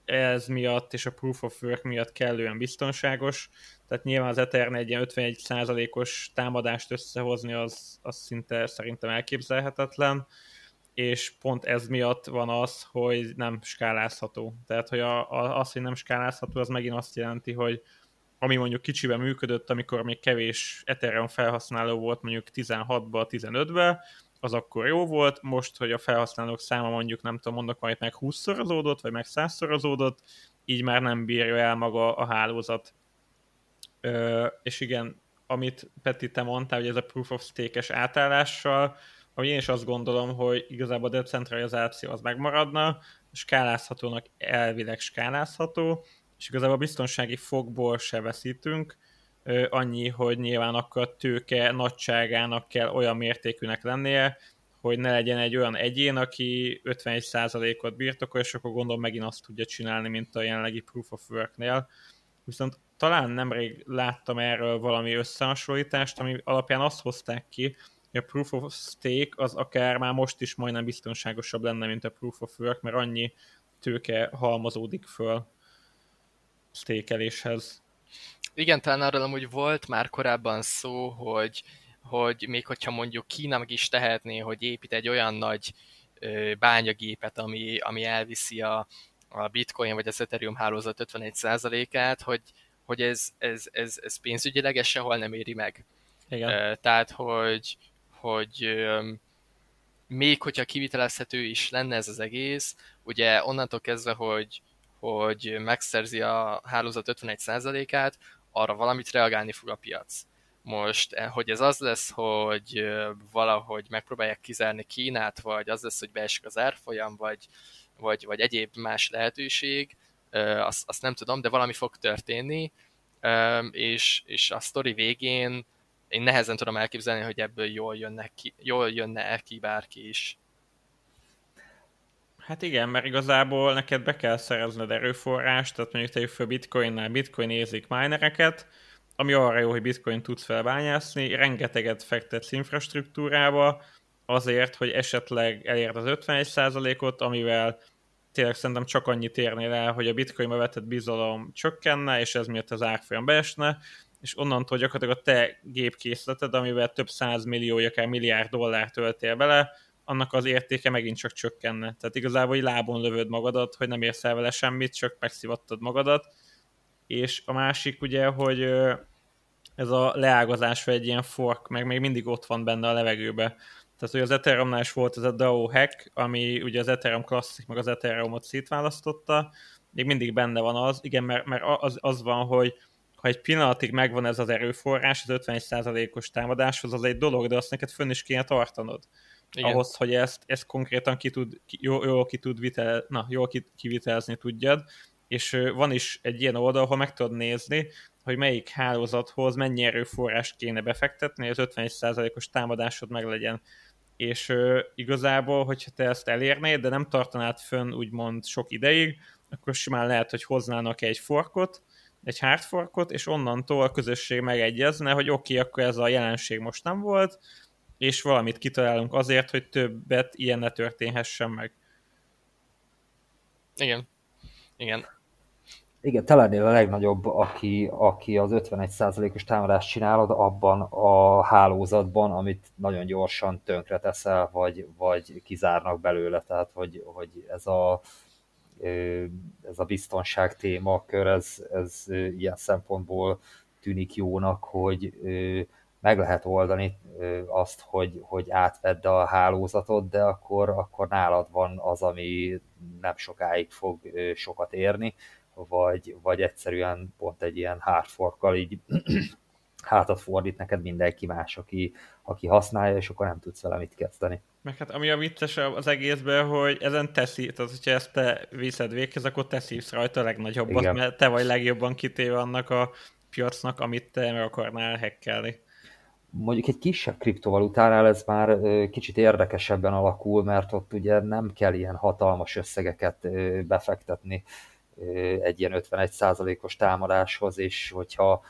ez miatt és a Proof of Work miatt kellően biztonságos, tehát nyilván az Ethernet egy ilyen 51%-os támadást összehozni az, az szinte szerintem elképzelhetetlen, és pont ez miatt van az, hogy nem skálázható. Tehát, hogy a, a, az, hogy nem skálázható, az megint azt jelenti, hogy ami mondjuk kicsiben működött, amikor még kevés Ethereum felhasználó volt, mondjuk 16-ba, 15-be, az akkor jó volt, most, hogy a felhasználók száma mondjuk nem tudom, mondok majd meg 20-szorozódott, vagy meg 100-szorozódott, így már nem bírja el maga a hálózat. Ö, és igen, amit Peti te mondtál, hogy ez a proof of stake-es átállással, hogy én is azt gondolom, hogy igazából a decentralizáció az megmaradna, skálázhatónak elvileg skálázható, és igazából a biztonsági fogból se veszítünk, annyi, hogy nyilván akkor a tőke nagyságának kell olyan mértékűnek lennie, hogy ne legyen egy olyan egyén, aki 51%-ot birtokol, és akkor gondolom megint azt tudja csinálni, mint a jelenlegi Proof of Work-nél. Viszont talán nemrég láttam erről valami összehasonlítást, ami alapján azt hozták ki, hogy a Proof of Stake az akár már most is majdnem biztonságosabb lenne, mint a Proof of Work, mert annyi tőke halmozódik föl stékeléshez. Igen, talán arról amúgy volt már korábban szó, hogy, hogy még hogyha mondjuk Kína meg is tehetné, hogy épít egy olyan nagy ö, bányagépet, ami, ami elviszi a, a bitcoin vagy az Ethereum hálózat 51%-át, hogy, hogy ez, ez, ez, ez pénzügyileg ez sehol nem éri meg. Igen. Tehát, hogy, hogy még hogyha kivitelezhető is lenne ez az egész, ugye onnantól kezdve, hogy, hogy megszerzi a hálózat 51%-át, arra valamit reagálni fog a piac. Most, eh, hogy ez az lesz, hogy valahogy megpróbálják kizárni Kínát, vagy az lesz, hogy beesik az árfolyam, vagy, vagy, vagy egyéb más lehetőség, azt, azt nem tudom, de valami fog történni, és, és a sztori végén én nehezen tudom elképzelni, hogy ebből jól jönne, ki, jól jönne el ki bárki is. Hát igen, mert igazából neked be kell szerezned erőforrást, tehát mondjuk tegyük fel bitcoinnál, bitcoin érzik minereket, ami arra jó, hogy bitcoin tudsz felbányászni, rengeteget fektetsz infrastruktúrába, azért, hogy esetleg elérd az 51%-ot, amivel tényleg szerintem csak annyit érnél el, hogy a bitcoinba vetett bizalom csökkenne, és ez miatt az árfolyam beesne, és onnantól gyakorlatilag a te gépkészleted, amivel több száz millió, akár milliárd dollár töltél bele, annak az értéke megint csak csökkenne. Tehát igazából hogy lábon lövöd magadat, hogy nem érsz el vele semmit, csak megszivattad magadat. És a másik ugye, hogy ez a leágazás vagy egy ilyen fork, meg még mindig ott van benne a levegőbe. Tehát, hogy az Ethereumnál is volt ez a DAO hack, ami ugye az Ethereum Classic, meg az Ethereum-ot szétválasztotta, még mindig benne van az, igen, mert, mert az, az van, hogy ha egy pillanatig megvan ez az erőforrás, az 51%-os támadáshoz, az egy dolog, de azt neked fönn is kéne tartanod. Igen. Ahhoz, hogy ezt, ezt konkrétan ki tud, ki, jól, jól ki tud vitel, na, jól ki, kivitelezni tudjad, és van is egy ilyen oldal, ahol meg tudod nézni, hogy melyik hálózathoz mennyi erőforrást kéne befektetni, az 51%-os támadásod meg legyen. És igazából, hogyha te ezt elérnéd, de nem tartanád fönn úgymond sok ideig, akkor simán lehet, hogy hoznának egy forkot, egy hardforkot, és onnantól a közösség megegyezne, hogy oké, okay, akkor ez a jelenség most nem volt, és valamit kitalálunk azért, hogy többet ilyen ne történhessen meg. Igen. Igen. Igen, te lennél a legnagyobb, aki, aki az 51%-os támadást csinálod abban a hálózatban, amit nagyon gyorsan tönkre teszel, vagy, vagy kizárnak belőle. Tehát, hogy, hogy ez a ez a biztonság témakör, ez, ez ilyen szempontból tűnik jónak, hogy meg lehet oldani azt, hogy, hogy átvedd a hálózatot, de akkor, akkor nálad van az, ami nem sokáig fog sokat érni, vagy, vagy egyszerűen pont egy ilyen hardforkkal így hátat fordít neked mindenki más, aki, aki használja, és akkor nem tudsz vele mit kezdeni. Meg hát ami a vicces az egészben, hogy ezen teszi, tehát hogyha ezt te viszed véghez, akkor te szívsz rajta a legnagyobbat, Igen. mert te vagy legjobban kitéve annak a piacnak, amit te meg akarnál hekkelni. Mondjuk egy kisebb kriptovalutánál ez már kicsit érdekesebben alakul, mert ott ugye nem kell ilyen hatalmas összegeket befektetni egy ilyen 51%-os támadáshoz, és hogyha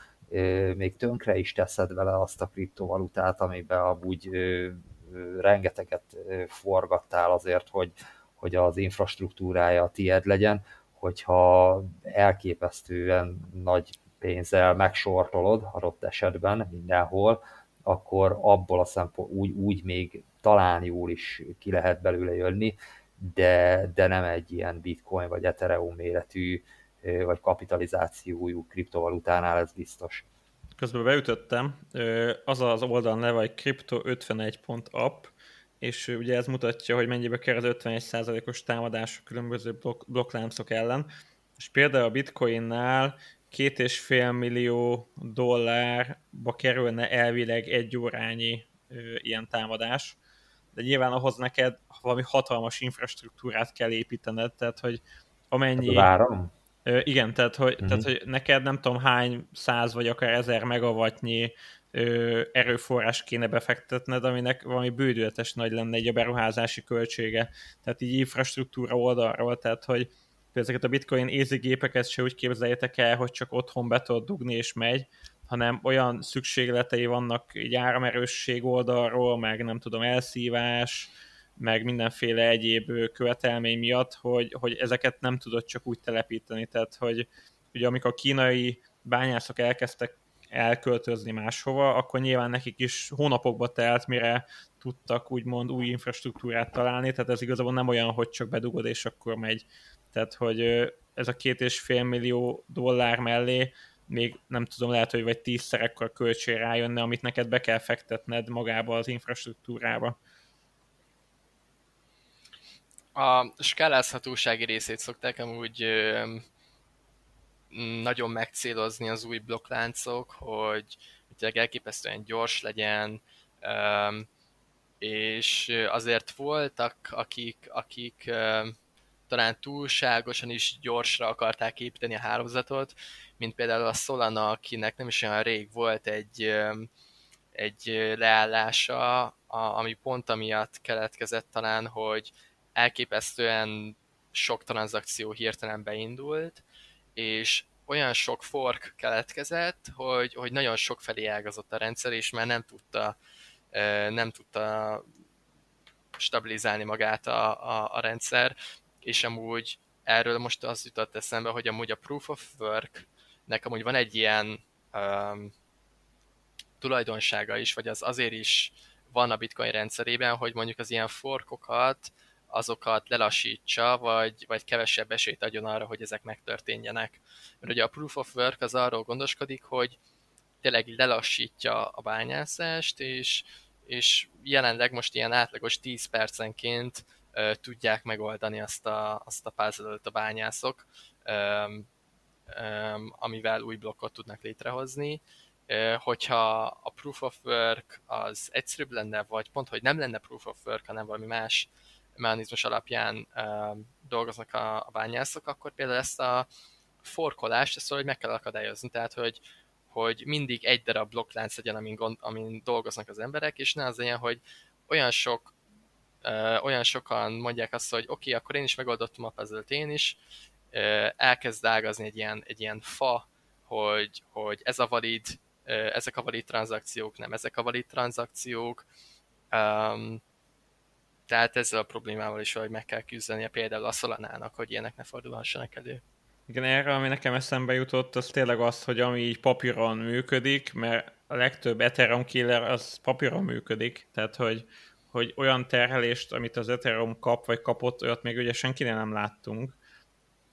még tönkre is teszed vele azt a kriptovalutát, amiben amúgy rengeteget forgattál azért, hogy, hogy az infrastruktúrája a tied legyen, hogyha elképesztően nagy pénzzel megsortolod adott esetben mindenhol, akkor abból a szempont úgy, úgy még talán jól is ki lehet belőle jönni, de, de nem egy ilyen bitcoin vagy ethereum méretű vagy kapitalizációjú kriptovalutánál ez biztos. Közben beütöttem, az az oldal neve, hogy crypto51.app, és ugye ez mutatja, hogy mennyibe kerül az 51%-os támadás a különböző blokk, blokkláncok ellen. És például a Bitcoinnál két és fél millió dollárba kerülne elvileg egy órányi ö, ilyen támadás, de nyilván ahhoz neked valami hatalmas infrastruktúrát kell építened, tehát hogy amennyi... Várom? Ö, igen, tehát hogy, uh-huh. tehát hogy neked nem tudom hány száz vagy akár ezer megawattnyi ö, erőforrás kéne befektetned, aminek valami bődületes nagy lenne egy a beruházási költsége. Tehát így infrastruktúra oldalról, tehát hogy ezeket a bitcoin easy gépeket se úgy képzeljétek el, hogy csak otthon be tudod dugni és megy, hanem olyan szükségletei vannak így áramerősség oldalról, meg nem tudom, elszívás, meg mindenféle egyéb követelmény miatt, hogy, hogy ezeket nem tudod csak úgy telepíteni. Tehát, hogy ugye amikor a kínai bányászok elkezdtek elköltözni máshova, akkor nyilván nekik is hónapokba telt, mire tudtak úgymond új infrastruktúrát találni, tehát ez igazából nem olyan, hogy csak bedugod és akkor megy. Tehát, hogy ez a két és fél millió dollár mellé még nem tudom, lehet, hogy vagy tízszer ekkor költség rájönne, amit neked be kell fektetned magába az infrastruktúrába. A skálázhatósági részét szokták amúgy nagyon megcélozni az új blokkláncok, hogy hogy elképesztően gyors legyen, és azért voltak, akik, akik talán túlságosan is gyorsra akarták építeni a hálózatot, mint például a Solana, akinek nem is olyan rég volt egy, egy leállása, ami pont amiatt keletkezett talán, hogy elképesztően sok tranzakció hirtelen beindult, és olyan sok fork keletkezett, hogy, hogy nagyon sok felé ágazott a rendszer, és már nem tudta, nem tudta stabilizálni magát a, a, a rendszer, és amúgy erről most az jutott eszembe, hogy amúgy a Proof of Work-nek amúgy van egy ilyen um, tulajdonsága is, vagy az azért is van a Bitcoin rendszerében, hogy mondjuk az ilyen forkokat, azokat lelassítsa, vagy, vagy kevesebb esélyt adjon arra, hogy ezek megtörténjenek. Mert ugye a Proof of Work az arról gondoskodik, hogy tényleg lelassítja a bányászást, és, és jelenleg most ilyen átlagos 10 percenként tudják megoldani azt a, azt a puzzle a bányászok, amivel új blokkot tudnak létrehozni. Hogyha a Proof of Work az egyszerűbb lenne, vagy pont, hogy nem lenne Proof of Work, hanem valami más mechanizmus alapján dolgoznak a, a bányászok, akkor például ezt a forkolást, ezt valahogy meg kell akadályozni, tehát hogy, hogy mindig egy darab blokklánc legyen, amin, gond, amin dolgoznak az emberek, és ne az legyen, hogy olyan sok olyan sokan mondják azt, hogy oké, okay, akkor én is megoldottam a puzzle én is, elkezd ágazni egy ilyen, egy ilyen fa, hogy, hogy ez a valid, ezek a valid tranzakciók, nem ezek a valid tranzakciók. Um, tehát ezzel a problémával is hogy meg kell küzdenie például a Solanának, hogy ilyenek ne fordulhassanak elő. Igen, erre, ami nekem eszembe jutott, az tényleg az, hogy ami így papíron működik, mert a legtöbb Ethereum killer az papíron működik, tehát hogy hogy olyan terhelést, amit az Ethereum kap, vagy kapott, olyat még ugye senkinél nem láttunk.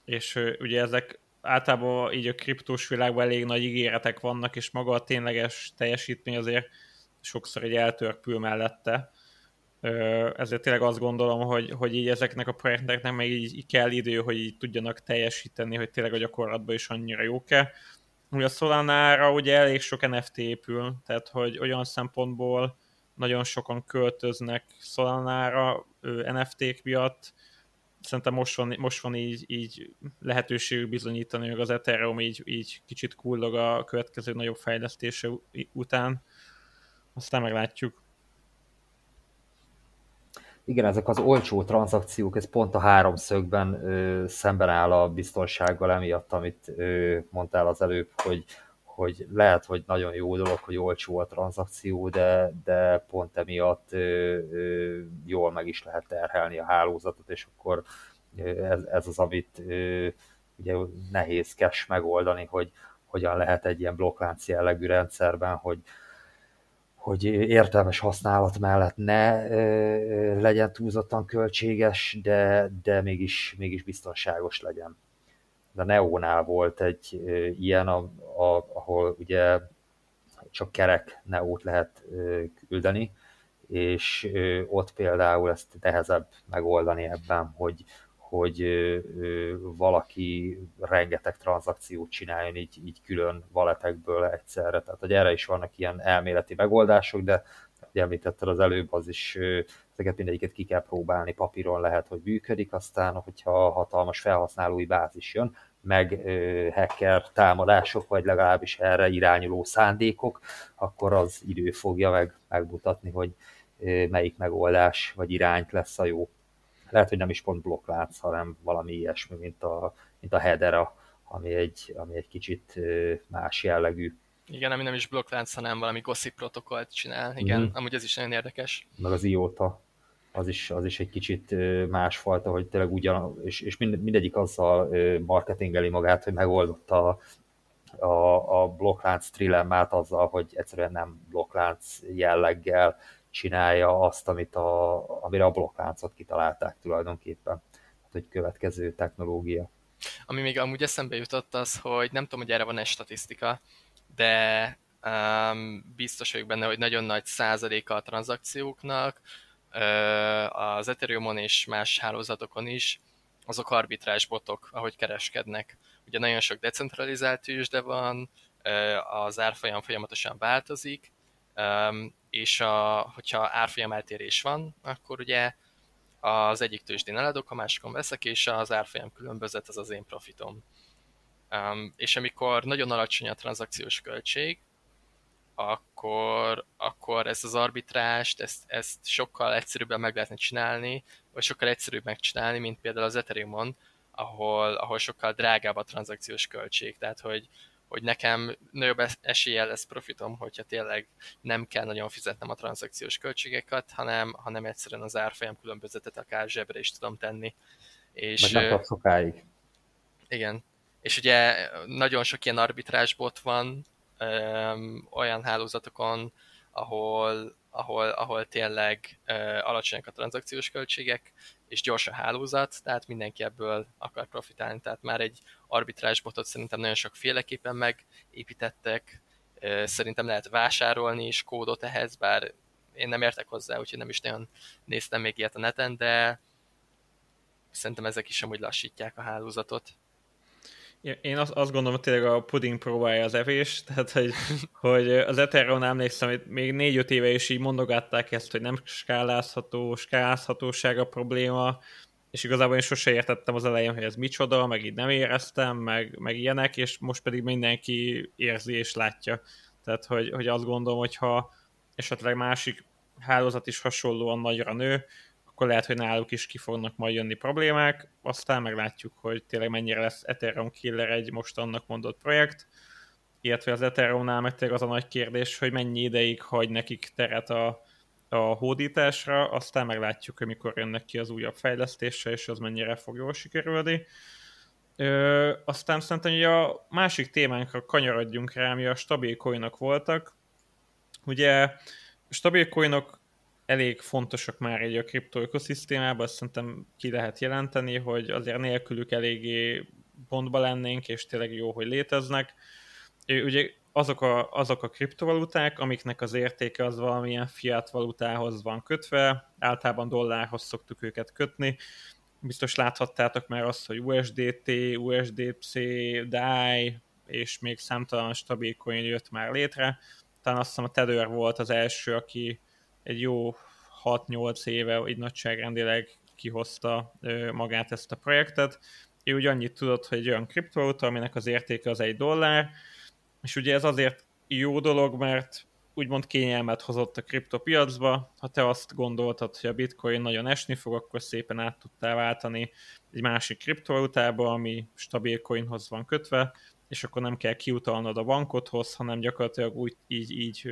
És ugye ezek általában így a kriptós világban elég nagy ígéretek vannak, és maga a tényleges teljesítmény azért sokszor egy eltörpül mellette. Ezért tényleg azt gondolom, hogy, hogy így ezeknek a projekteknek meg így, így kell idő, hogy így tudjanak teljesíteni, hogy tényleg a gyakorlatban is annyira jók-e. Ugye a Solana-ra ugye elég sok NFT épül, tehát hogy olyan szempontból nagyon sokan költöznek Solanára NFT-k miatt. Szerintem most van, most van így, így lehetőségük bizonyítani, hogy az Ethereum így, így kicsit kullog a következő nagyobb fejlesztése után. Aztán meglátjuk. Igen, ezek az olcsó tranzakciók, ez pont a háromszögben ö, szemben áll a biztonsággal emiatt, amit ö, mondtál az előbb, hogy hogy lehet, hogy nagyon jó dolog, hogy olcsó a tranzakció, de, de pont emiatt ö, ö, jól meg is lehet terhelni a hálózatot, és akkor ez, ez az, amit ö, ugye nehézkes megoldani, hogy hogyan lehet egy ilyen blokklánc jellegű rendszerben, hogy, hogy értelmes használat mellett ne ö, legyen túlzottan költséges, de, de mégis, mégis biztonságos legyen de Neónál volt egy ilyen, a, a, ahol ugye csak kerek Neót lehet küldeni, és ott például ezt nehezebb megoldani ebben, hogy, hogy valaki rengeteg tranzakciót csináljon így, így külön valetekből egyszerre. Tehát, hogy erre is vannak ilyen elméleti megoldások, de hogy említetted az előbb, az is ezeket mindegyiket ki kell próbálni, papíron lehet, hogy működik, aztán, hogyha hatalmas felhasználói bázis jön, meg hacker támadások, vagy legalábbis erre irányuló szándékok, akkor az idő fogja meg megmutatni, hogy melyik megoldás vagy irányt lesz a jó. Lehet, hogy nem is pont blokklánc, hanem valami ilyesmi, mint a, mint a Hedera, ami egy, ami egy kicsit más jellegű. Igen, ami nem is blokklánc, hanem valami gossip protokollt csinál. Igen, mm. amúgy ez is nagyon érdekes. Meg az IOTA, az is, az is egy kicsit másfajta, hogy tényleg ugyan, és, és mind, mindegyik azzal marketingeli magát, hogy megoldotta a, a, a blokklánc trilemmát azzal, hogy egyszerűen nem blokklánc jelleggel csinálja azt, amit a, amire a blokkláncot kitalálták tulajdonképpen. Hát, hogy következő technológia. Ami még amúgy eszembe jutott az, hogy nem tudom, hogy erre van-e statisztika, de um, biztos vagyok benne, hogy nagyon nagy százaléka a tranzakcióknak az Ethereumon és más hálózatokon is azok arbitrás botok, ahogy kereskednek. Ugye nagyon sok decentralizált tűzde van, az árfolyam folyamatosan változik, és a, hogyha árfolyam eltérés van, akkor ugye az egyik tőzsdén eladok, a másikon veszek, és az árfolyam különbözet az az én profitom. Um, és amikor nagyon alacsony a tranzakciós költség, akkor, akkor ezt az arbitrást, ezt, ezt sokkal egyszerűbben meg lehetne csinálni, vagy sokkal egyszerűbb megcsinálni, mint például az Ethereumon, ahol, ahol sokkal drágább a tranzakciós költség. Tehát, hogy, hogy nekem nagyobb eséllyel lesz profitom, hogyha tényleg nem kell nagyon fizetnem a tranzakciós költségeket, hanem, hanem egyszerűen az árfolyam különbözetet akár zsebre is tudom tenni. És, Meg nem sokáig. Igen. És ugye nagyon sok ilyen arbitrásbot van öm, olyan hálózatokon, ahol, ahol, ahol tényleg ö, alacsonyak a tranzakciós költségek, és gyors a hálózat, tehát mindenki ebből akar profitálni. Tehát már egy arbitrásbotot szerintem nagyon sokféleképpen megépítettek, ö, szerintem lehet vásárolni is kódot ehhez, bár én nem értek hozzá, úgyhogy nem is nagyon néztem még ilyet a neten, de szerintem ezek is amúgy lassítják a hálózatot. Én azt, azt gondolom, hogy tényleg a puding próbálja az evés, tehát hogy, hogy az Ethereum emlékszem, hogy még négy-öt éve is így mondogatták ezt, hogy nem skálázható, skálázhatóság a probléma, és igazából én sose értettem az elején, hogy ez micsoda, meg így nem éreztem, meg, meg ilyenek, és most pedig mindenki érzi és látja. Tehát, hogy, hogy azt gondolom, hogy ha esetleg másik hálózat is hasonlóan nagyra nő, akkor lehet, hogy náluk is ki fognak majd jönni problémák, aztán meglátjuk, hogy tényleg mennyire lesz Ethereum Killer egy most annak mondott projekt, illetve az Ethereumnál meg tényleg az a nagy kérdés, hogy mennyi ideig hagy nekik teret a, a hódításra, aztán meglátjuk, hogy mikor jönnek ki az újabb fejlesztése, és az mennyire fog jól sikerülni. Ö, aztán szerintem hogy a másik témánkra kanyarodjunk rá, ami a stabil coinok voltak. Ugye stabil coinok elég fontosak már egy a kripto ökoszisztémában, azt szerintem ki lehet jelenteni, hogy azért nélkülük eléggé pontba lennénk, és tényleg jó, hogy léteznek. Ugye azok a, azok a kriptovaluták, amiknek az értéke az valamilyen fiat valutához van kötve, általában dollárhoz szoktuk őket kötni. Biztos láthattátok már azt, hogy USDT, USDC, DAI, és még számtalan stabil coin jött már létre. Talán azt hiszem a Tether volt az első, aki egy jó 6-8 éve így nagyságrendileg kihozta magát ezt a projektet. Ő úgy annyit tudott, hogy egy olyan kriptovaluta, aminek az értéke az egy dollár, és ugye ez azért jó dolog, mert úgymond kényelmet hozott a kriptopiacba. Ha te azt gondoltad, hogy a bitcoin nagyon esni fog, akkor szépen át tudtál váltani egy másik kriptovalutába, ami stabil coinhoz van kötve, és akkor nem kell kiutalnod a bankodhoz, hanem gyakorlatilag úgy így, így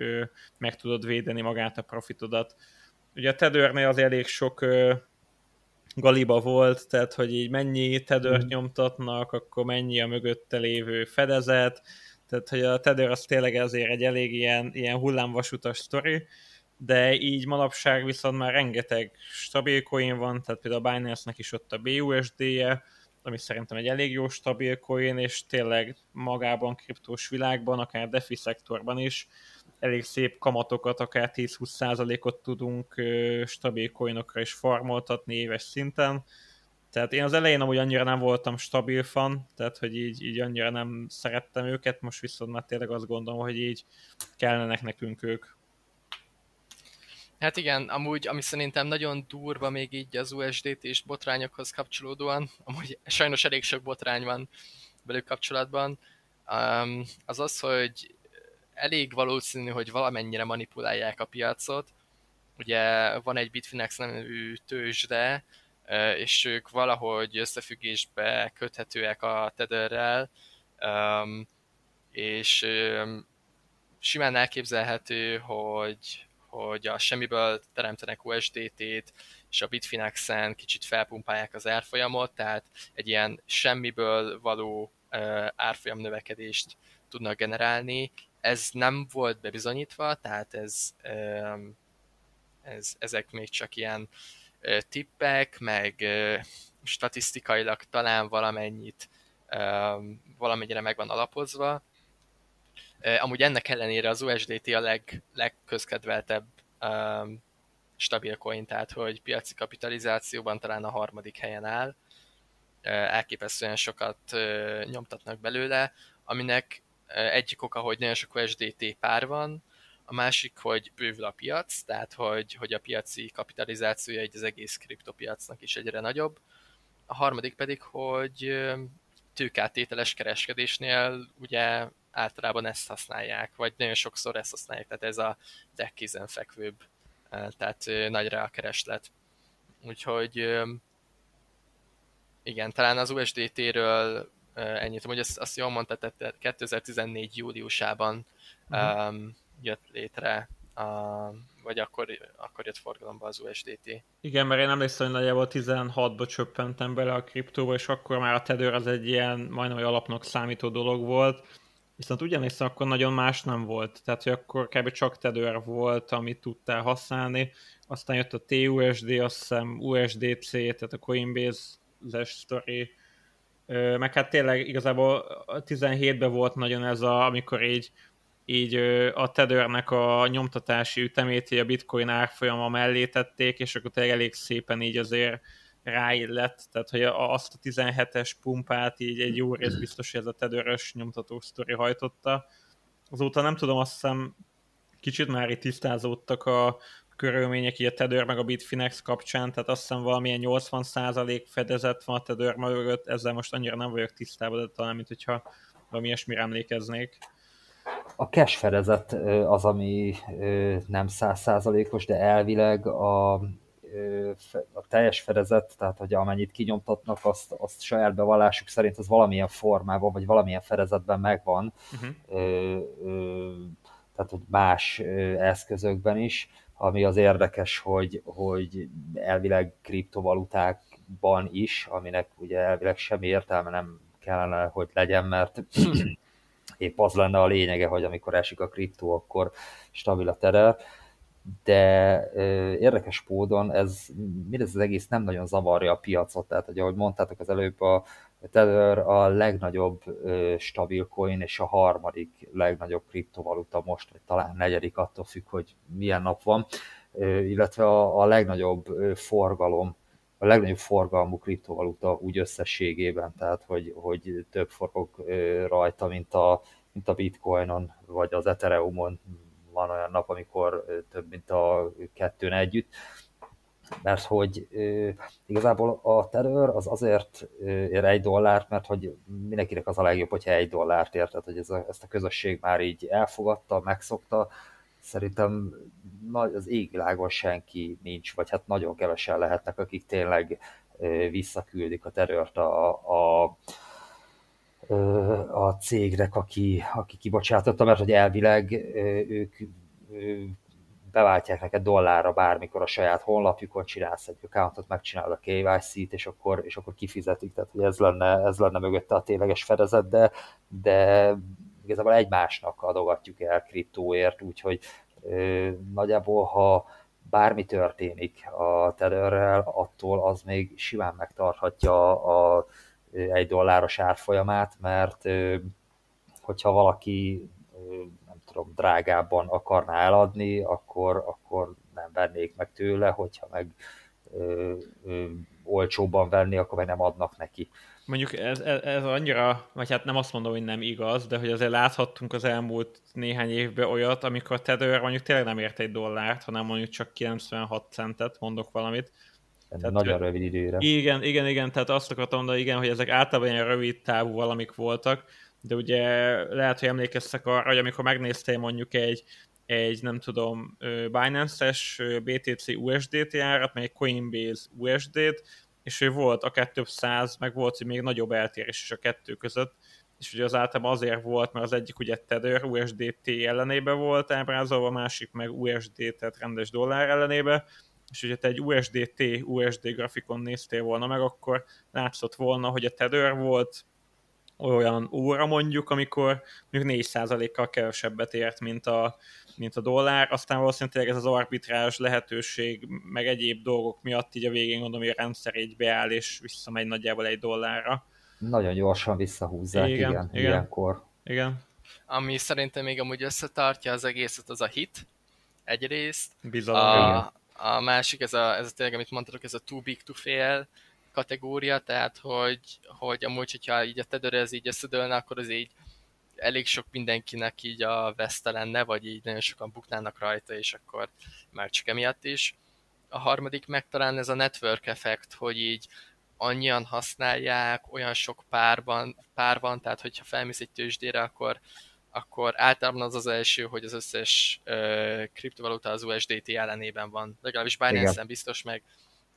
meg tudod védeni magát a profitodat. Ugye a Tedőrnél az elég sok galiba volt, tehát hogy így mennyi tedőrt mm. nyomtatnak, akkor mennyi a mögötte lévő fedezet, tehát hogy a Tether az tényleg azért egy elég ilyen, ilyen hullámvasutas sztori, de így manapság viszont már rengeteg stabil coin van, tehát például a Binance-nek is ott a BUSD-je, ami szerintem egy elég jó stabil coin, és tényleg magában kriptós világban, akár defi szektorban is elég szép kamatokat, akár 10-20%-ot tudunk stabil coinokra is farmoltatni éves szinten, Tehát én az elején amúgy annyira nem voltam stabil fan, tehát hogy így, így annyira nem szerettem őket, most viszont már tényleg azt gondolom, hogy így kellenek nekünk ők. Hát igen, amúgy, ami szerintem nagyon durva még így az USDT és botrányokhoz kapcsolódóan, amúgy sajnos elég sok botrány van velük kapcsolatban, um, az az, hogy elég valószínű, hogy valamennyire manipulálják a piacot. Ugye van egy Bitfinex nevű tőzsde, és ők valahogy összefüggésbe köthetőek a Tetherrel, um, és simán elképzelhető, hogy, hogy a semmiből teremtenek USDT-t, és a Bitfinex-en kicsit felpumpálják az árfolyamot, tehát egy ilyen semmiből való árfolyam növekedést tudnak generálni. Ez nem volt bebizonyítva, tehát ez, ez, ezek még csak ilyen tippek, meg statisztikailag talán valamennyit valamennyire meg van alapozva, Amúgy ennek ellenére az USDT a leg, legközkedveltebb um, stabil coin, tehát hogy piaci kapitalizációban talán a harmadik helyen áll. Elképesztően sokat nyomtatnak belőle, aminek egyik oka, hogy nagyon sok USDT pár van, a másik, hogy bővül a piac, tehát hogy, hogy a piaci kapitalizációja egy az egész kriptopiacnak is egyre nagyobb. A harmadik pedig, hogy tőkátételes kereskedésnél ugye általában ezt használják, vagy nagyon sokszor ezt használják, tehát ez a legkézenfekvőbb, tehát nagyra a kereslet. Úgyhogy igen, talán az USDT-ről ennyit, hogy azt, azt jól mondta, tehát 2014 júliusában uh-huh. um, jött létre, a, vagy akkor, akkor jött forgalomba az USDT. Igen, mert én emlékszem, hogy nagyjából 16-ba csöppentem bele a kriptóba, és akkor már a Tether az egy ilyen majdnem egy alapnak számító dolog volt, Viszont ugyanis akkor nagyon más nem volt, tehát hogy akkor kb. csak Tether volt, amit tudtál használni, aztán jött a TUSD, azt hiszem USDC, tehát a Coinbase-es sztori, meg hát tényleg igazából 17-ben volt nagyon ez a, amikor így, így a Tethernek a nyomtatási ütemét a bitcoin árfolyama mellé tették, és akkor tényleg elég szépen így azért ráillett, tehát hogy azt a 17-es pumpát így egy jó rész biztos, hogy ez a tedőrös nyomtató sztori hajtotta. Azóta nem tudom, azt hiszem kicsit már itt tisztázódtak a körülmények, így a Tether meg a Bitfinex kapcsán, tehát azt hiszem valamilyen 80% fedezet van a Tether mögött, ezzel most annyira nem vagyok tisztában, de talán, mint hogyha valami ilyesmire emlékeznék. A cash fedezet az, ami nem százszázalékos, de elvileg a a teljes fedezet, tehát hogy amennyit kinyomtatnak, azt, azt saját bevallásuk szerint az valamilyen formában, vagy valamilyen fedezetben megvan, uh-huh. tehát hogy más eszközökben is, ami az érdekes, hogy, hogy elvileg kriptovalutákban is, aminek ugye elvileg semmi értelme nem kellene, hogy legyen, mert épp az lenne a lényege, hogy amikor esik a kriptó, akkor stabil a tere de érdekes módon ez, mindez az egész nem nagyon zavarja a piacot, tehát hogy ahogy mondtátok az előbb, a Tether a legnagyobb stabil coin és a harmadik legnagyobb kriptovaluta most, vagy talán negyedik, attól függ, hogy milyen nap van, illetve a, a legnagyobb forgalom, a legnagyobb forgalmú kriptovaluta úgy összességében, tehát hogy, hogy több forog rajta, mint a, mint a bitcoinon, vagy az Ethereumon, van olyan nap, amikor több, mint a kettőn együtt, mert hogy igazából a terör az azért ér egy dollárt, mert hogy mindenkinek az a legjobb, hogyha egy dollárt ér, tehát hogy ez a, ezt a közösség már így elfogadta, megszokta, szerintem az égvilágon senki nincs, vagy hát nagyon kevesen lehetnek, akik tényleg visszaküldik a terört a, a a cégnek, aki, aki kibocsátotta, mert hogy elvileg ők beváltják neked dollárra bármikor a saját honlapjukon, csinálsz egy accountot, megcsinálod a KYC-t, és akkor, és akkor kifizetik, tehát hogy ez lenne, ez lenne mögötte a tényleges fedezet, de, de igazából egymásnak adogatjuk el kriptóért, úgyhogy ö, nagyjából ha bármi történik a tetherrel, attól az még simán megtarthatja a, a egy dolláros árfolyamát, mert hogyha valaki nem tudom, drágábban akarná eladni, akkor, akkor nem vennék meg tőle, hogyha meg ö, ö, olcsóbban venni, akkor meg nem adnak neki. Mondjuk ez, ez, ez annyira, vagy hát nem azt mondom, hogy nem igaz, de hogy azért láthattunk az elmúlt néhány évben olyat, amikor Tether mondjuk tényleg nem ért egy dollárt, hanem mondjuk csak 96 centet, mondok valamit. Tehát, nagyon rövid időre. Igen, igen, igen, tehát azt akartam mondani, igen, hogy ezek általában ilyen rövid távú valamik voltak, de ugye lehet, hogy emlékeztek arra, hogy amikor megnéztél mondjuk egy, egy nem tudom, Binance-es BTC USDT árat, meg egy Coinbase USD-t, és ő volt akár több száz, meg volt, hogy még nagyobb eltérés is a kettő között, és ugye az általában azért volt, mert az egyik ugye Tether USDT ellenébe volt ábrázolva, a másik meg USD, tehát rendes dollár ellenébe, és hogyha te egy USDT, USD grafikon néztél volna meg, akkor látszott volna, hogy a Tether volt olyan óra mondjuk, amikor mondjuk 4%-kal kevesebbet ért, mint a, mint a dollár, aztán valószínűleg ez az arbitrás lehetőség, meg egyéb dolgok miatt így a végén gondolom, hogy a rendszer így beáll, és visszamegy nagyjából egy dollárra. Nagyon gyorsan visszahúzzák, igen, igen, igen. ilyenkor. Igen. Ami szerintem még amúgy összetartja az egészet, az a hit, egyrészt. Bizalom. A, a másik, ez a, ez a tényleg, amit mondtatok, ez a too big to fail kategória, tehát hogy, hogy amúgy, hogyha így a tedőre ez így összedőlne, akkor az így elég sok mindenkinek így a veszte lenne, vagy így nagyon sokan buknának rajta, és akkor már csak emiatt is. A harmadik meg talán ez a network effekt, hogy így annyian használják, olyan sok párban, pár van, tehát hogyha felmész egy tőzsdére, akkor, akkor általában az az első, hogy az összes ö, kriptovaluta az USDT ellenében van. Legalábbis Binance-en biztos, meg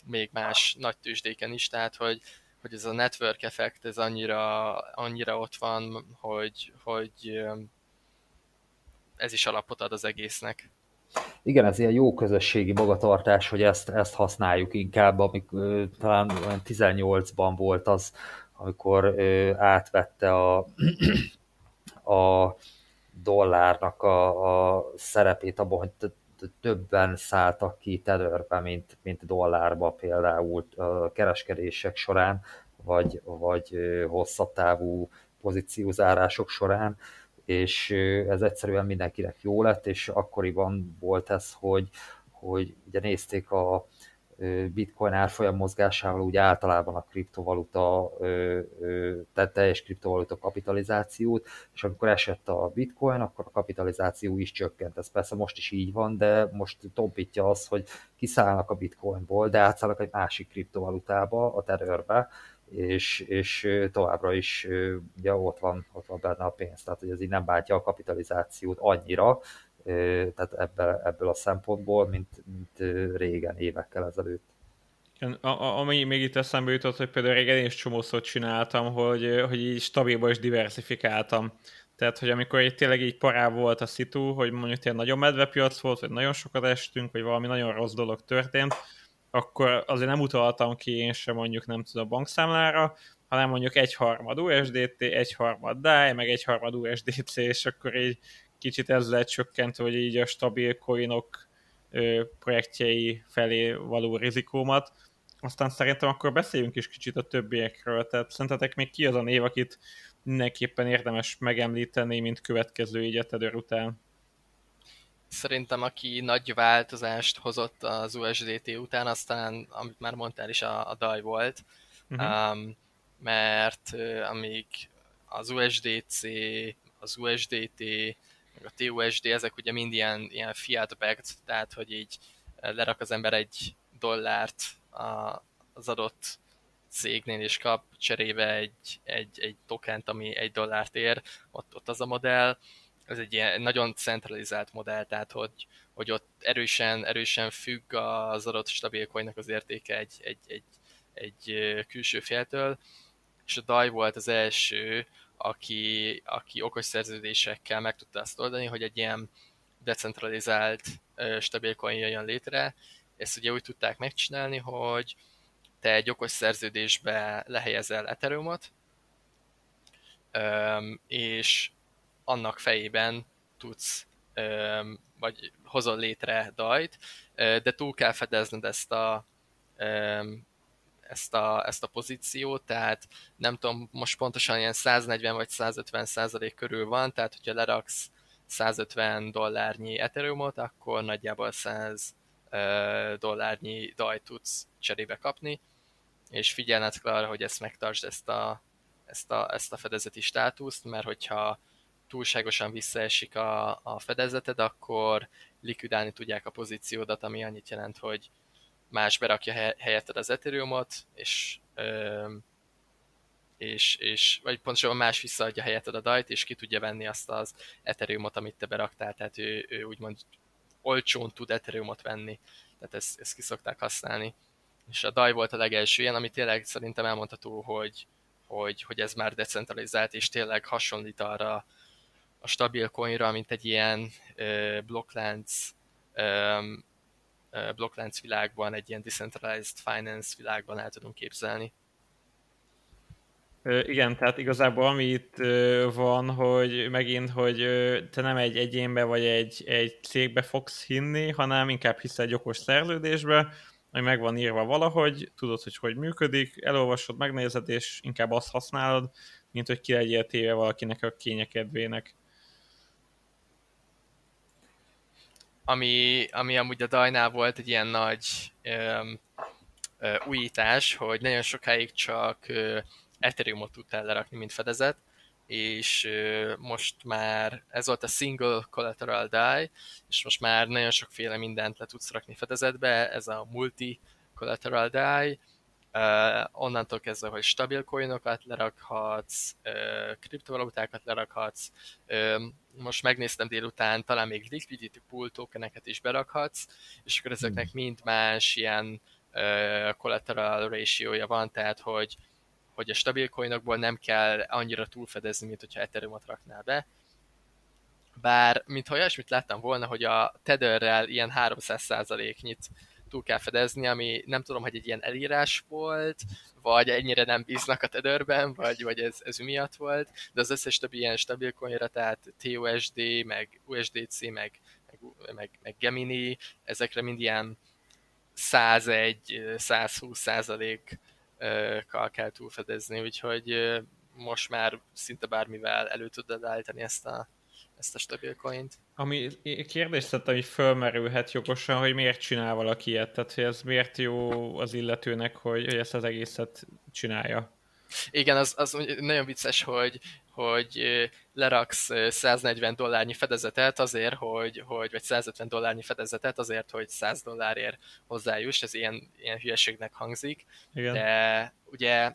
még más nagy tőzsdéken is, tehát hogy, hogy ez a network effekt, ez annyira, annyira ott van, hogy, hogy ez is alapot ad az egésznek. Igen, ez ilyen jó közösségi magatartás, hogy ezt, ezt használjuk inkább, amikor talán 18-ban volt az, amikor ö, átvette a, a dollárnak a, a szerepét abban, hogy többen szálltak ki tetherbe, mint, mint dollárba például kereskedések során, vagy, vagy hosszabb távú pozíciózárások során, és ez egyszerűen mindenkinek jó lett, és akkoriban volt ez, hogy, hogy ugye nézték a, bitcoin árfolyam mozgásával úgy általában a kriptovaluta, tehát teljes kriptovaluta kapitalizációt, és amikor esett a bitcoin, akkor a kapitalizáció is csökkent. Ez persze most is így van, de most tompítja az, hogy kiszállnak a bitcoinból, de átszállnak egy másik kriptovalutába, a tetherbe, és, és továbbra is ugye ott van, ott van benne a pénz, tehát hogy ez így nem bántja a kapitalizációt annyira, tehát ebből, ebből a szempontból, mint, mint régen, évekkel ezelőtt. A, a, ami még itt eszembe jutott, hogy például régen én is csomószor csináltam, hogy, hogy így stabilba is diversifikáltam. Tehát, hogy amikor így tényleg így parább volt a szitu, hogy mondjuk tényleg nagyon medvepiac volt, vagy nagyon sokat estünk, vagy valami nagyon rossz dolog történt, akkor azért nem utaltam ki én sem mondjuk nem tudom bankszámlára, hanem mondjuk egy harmad USDT, egy harmad DAI, meg egy harmad USDC, és akkor így kicsit ezzel csökkent, hogy így a stabil coinok projektjei felé való rizikómat. Aztán szerintem akkor beszéljünk is kicsit a többiekről. Tehát szerintetek még ki az a név, akit mindenképpen érdemes megemlíteni, mint következő így a után? Szerintem aki nagy változást hozott az USDT után, aztán, amit már mondtál is, a, a DAI volt. Uh-huh. Um, mert uh, amíg az USDC, az USDT, a TUSD, ezek ugye mind ilyen, ilyen fiat backed, tehát hogy így eh, lerak az ember egy dollárt a, az adott cégnél, és kap cserébe egy, egy, egy tokent, ami egy dollárt ér, ott, ott az a modell. Ez egy ilyen nagyon centralizált modell, tehát hogy, hogy ott erősen, erősen függ az adott stabil coinnak az értéke egy, egy, egy, egy eh, külső féltől, és a DAI volt az első, aki, aki okos szerződésekkel meg tudta azt oldani, hogy egy ilyen decentralizált stabil coin jön létre. Ezt ugye úgy tudták megcsinálni, hogy te egy okos szerződésbe lehelyezel Ethereumot, és annak fejében tudsz, vagy hozol létre dajt, de túl kell fedezned ezt a ezt a, ezt a pozíciót, tehát nem tudom, most pontosan ilyen 140 vagy 150 százalék körül van, tehát hogyha leraksz 150 dollárnyi Ethereumot, akkor nagyjából 100 dollárnyi daj tudsz cserébe kapni, és figyelned kell arra, hogy ezt megtartsd, ezt a, ezt a, ezt a fedezeti státuszt, mert hogyha túlságosan visszaesik a, a fedezeted, akkor likvidálni tudják a pozíciódat, ami annyit jelent, hogy más berakja helyetted az Ethereumot, és, és, és vagy pontosabban más visszaadja helyetted a dajt, és ki tudja venni azt az Ethereumot, amit te beraktál, tehát ő, ő úgymond olcsón tud Ethereumot venni, tehát ezt, ezt ki szokták használni. És a DAI volt a legelső ilyen, ami tényleg szerintem elmondható, hogy, hogy, hogy ez már decentralizált, és tényleg hasonlít arra a stabil coinra, mint egy ilyen uh, blokklánc blokklánc világban, egy ilyen decentralized finance világban el tudunk képzelni. Igen, tehát igazából ami itt van, hogy megint, hogy te nem egy egyénbe vagy egy, egy cégbe fogsz hinni, hanem inkább hisz egy okos szerződésbe, ami meg van írva valahogy, tudod, hogy hogy működik, elolvasod, megnézed, és inkább azt használod, mint hogy ki legyél téve valakinek a kényekedvének. Ami, ami amúgy a Dajnál volt egy ilyen nagy um, uh, újítás, hogy nagyon sokáig csak uh, Ethereumot tudtál lerakni, mint fedezet, és uh, most már ez volt a single collateral DAI, és most már nagyon sokféle mindent le tudsz rakni fedezetbe, ez a multi collateral DAI, Uh, onnantól kezdve, hogy stabil coinokat lerakhatsz, uh, kriptovalutákat lerakhatsz, uh, most megnéztem délután, talán még liquidity pool tokeneket is berakhatsz, és akkor ezeknek hmm. mind más ilyen uh, collateral ratio van, tehát hogy, hogy a stabil coinokból nem kell annyira túlfedezni, mint hogyha Ethereumot raknál be. Bár, mintha olyasmit láttam volna, hogy a Tetherrel ilyen 300%-nyit túl kell fedezni, ami nem tudom, hogy egy ilyen elírás volt, vagy ennyire nem bíznak a Tetherben, vagy, vagy ez, ez miatt volt, de az összes többi ilyen stabil coinra, tehát TUSD, meg USDC, meg, meg, meg, meg Gemini, ezekre mind ilyen 101-120 százalékkal kell túlfedezni, úgyhogy most már szinte bármivel elő tudod állítani ezt a, ezt a stabil coint. Ami kérdés ami fölmerülhet jogosan, hogy miért csinál valaki ilyet, tehát hogy ez miért jó az illetőnek, hogy, hogy ezt az egészet csinálja. Igen, az, az nagyon vicces, hogy, hogy leraksz 140 dollárnyi fedezetet azért, hogy, hogy vagy 150 dollárnyi fedezetet azért, hogy 100 dollárért hozzájuss, ez ilyen, ilyen hülyeségnek hangzik, Igen. de ugye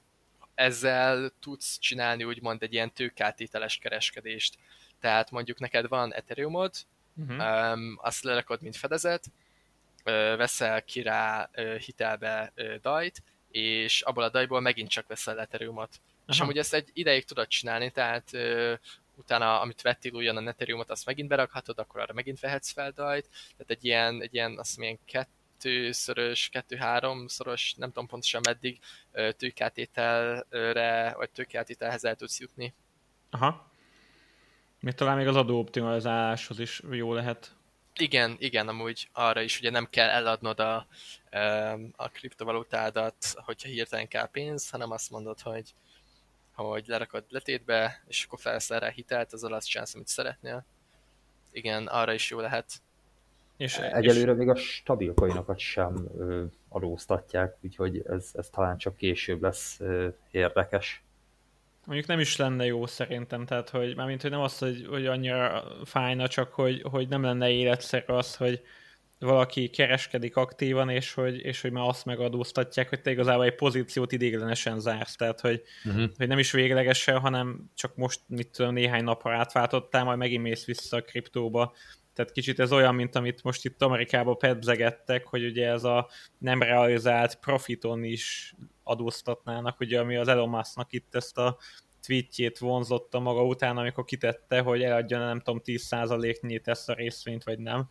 ezzel tudsz csinálni úgymond egy ilyen tőkátételes kereskedést. Tehát mondjuk neked van Ethereumod, uh-huh. um, azt lerakod, mint fedezet, uh, veszel ki rá uh, hitelbe uh, dajt, és abból a dajból megint csak veszel Ethereumot. Aha. És amúgy ezt egy ideig tudod csinálni, tehát uh, utána, amit vettél újonnan Ethereumot, azt megint berakhatod, akkor arra megint vehetsz fel dajt, tehát egy ilyen, egy ilyen azt mondja, kettőszörös, kettő-háromszoros, nem tudom pontosan meddig tőkátételre, vagy tőkátételhez el tudsz jutni. Aha. Még talán még az adóoptimalizáláshoz is jó lehet. Igen, igen, amúgy arra is ugye nem kell eladnod a, a kriptovalutádat, hogyha hirtelen kell pénz, hanem azt mondod, hogy, hogy lerakod letétbe, és akkor felszel rá hitelt, az alatt csinálsz, amit szeretnél. Igen, arra is jó lehet. És, Egyelőre és... még a stabil coinokat sem ö, adóztatják, úgyhogy ez, ez talán csak később lesz ö, érdekes mondjuk nem is lenne jó szerintem, tehát hogy mármint, hogy nem az, hogy, hogy annyira fájna, csak hogy, hogy nem lenne életszerű az, hogy valaki kereskedik aktívan, és hogy, és hogy már azt megadóztatják, hogy te igazából egy pozíciót idéglenesen zársz, tehát hogy, uh-huh. hogy nem is véglegesen, hanem csak most, mit tudom, néhány napra átváltottál, majd megint mész vissza a kriptóba, tehát kicsit ez olyan, mint amit most itt Amerikában pedzegettek, hogy ugye ez a nem realizált profiton is adóztatnának, ugye ami az Elon Musk-nak itt ezt a tweetjét vonzotta maga után, amikor kitette, hogy eladja nem tudom 10%-nyit ezt a részvényt, vagy nem.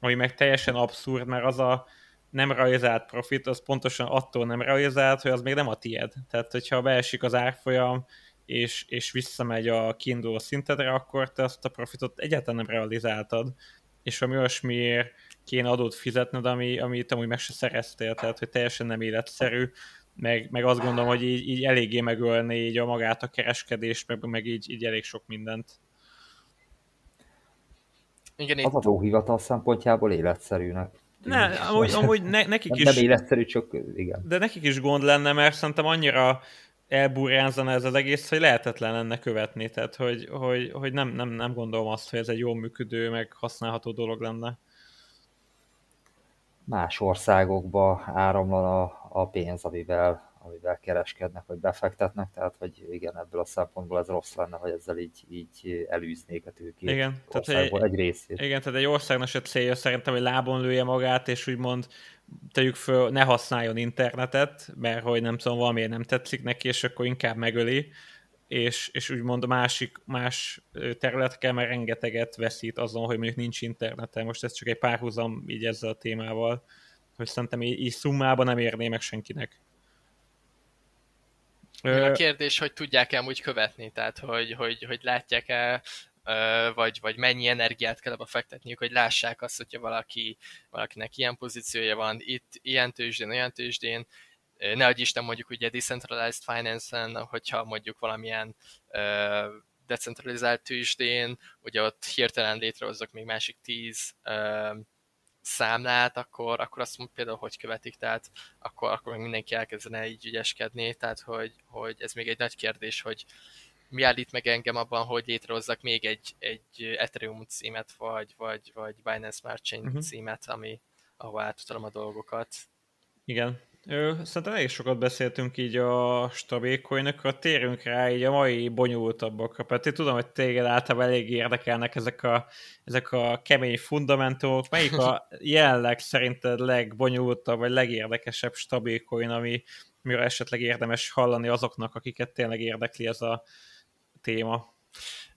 Ami meg teljesen abszurd, mert az a nem realizált profit, az pontosan attól nem realizált, hogy az még nem a tied. Tehát, hogyha beesik az árfolyam, és, és visszamegy a kiinduló szintedre, akkor te azt a profitot egyáltalán nem realizáltad, és ami olyasmiért kéne adót fizetned, ami, amit amúgy meg se szereztél, tehát hogy teljesen nem életszerű, meg, meg azt gondolom, hogy így, így eléggé megölni így a magát a kereskedést, meg, meg így, így elég sok mindent. Igen, az adóhivatal szempontjából életszerűnek Ne, amúgy, amúgy ne, nekik is... Nem életszerű, csak igen. De nekik is gond lenne, mert szerintem annyira elburjánzana ez az egész, hogy lehetetlen lenne követni, tehát hogy, hogy, hogy nem, nem, nem gondolom azt, hogy ez egy jól működő, meg használható dolog lenne. Más országokba áramlan a, a pénz, amivel amivel kereskednek, vagy befektetnek, tehát hogy igen, ebből a szempontból ez rossz lenne, hogy ezzel így, így elűznék a tőkét igen, tehát egy, egy részét. Igen, tehát egy országnak se célja szerintem, hogy lábon lője magát, és úgymond tegyük föl, ne használjon internetet, mert hogy nem tudom, valamiért nem tetszik neki, és akkor inkább megöli, és, és úgymond másik, más területeken mert rengeteget veszít azon, hogy mondjuk nincs internete. Most ez csak egy párhuzam így ezzel a témával, hogy szerintem így, így szummában nem érné meg senkinek. A kérdés, hogy tudják-e úgy követni, tehát hogy, hogy, hogy látják-e, vagy, vagy mennyi energiát kell abba fektetniük, hogy lássák azt, hogyha valaki, valakinek ilyen pozíciója van, itt ilyen tőzsdén, olyan tőzsdén, ne adj Isten mondjuk ugye decentralized finance-en, hogyha mondjuk valamilyen decentralizált tőzsdén, ugye ott hirtelen létrehozok még másik tíz számlát, akkor, akkor azt mondjuk például hogy követik, tehát akkor, akkor meg mindenki elkezdene így ügyeskedni, tehát hogy, hogy ez még egy nagy kérdés, hogy mi állít meg engem abban, hogy létrehozzak még egy, egy Ethereum címet, vagy, vagy, vagy Binance Smart Chain uh-huh. címet, ami, ahol átutatom a dolgokat. Igen, Szerintem elég sokat beszéltünk így a stabil coinokra, térünk rá így a mai bonyolultabbakra, én tudom, hogy téged általában elég érdekelnek ezek a, ezek a kemény fundamentumok. Melyik a jelenleg szerinted legbonyolultabb, vagy legérdekesebb stabil coin, ami, amiről esetleg érdemes hallani azoknak, akiket tényleg érdekli ez a téma?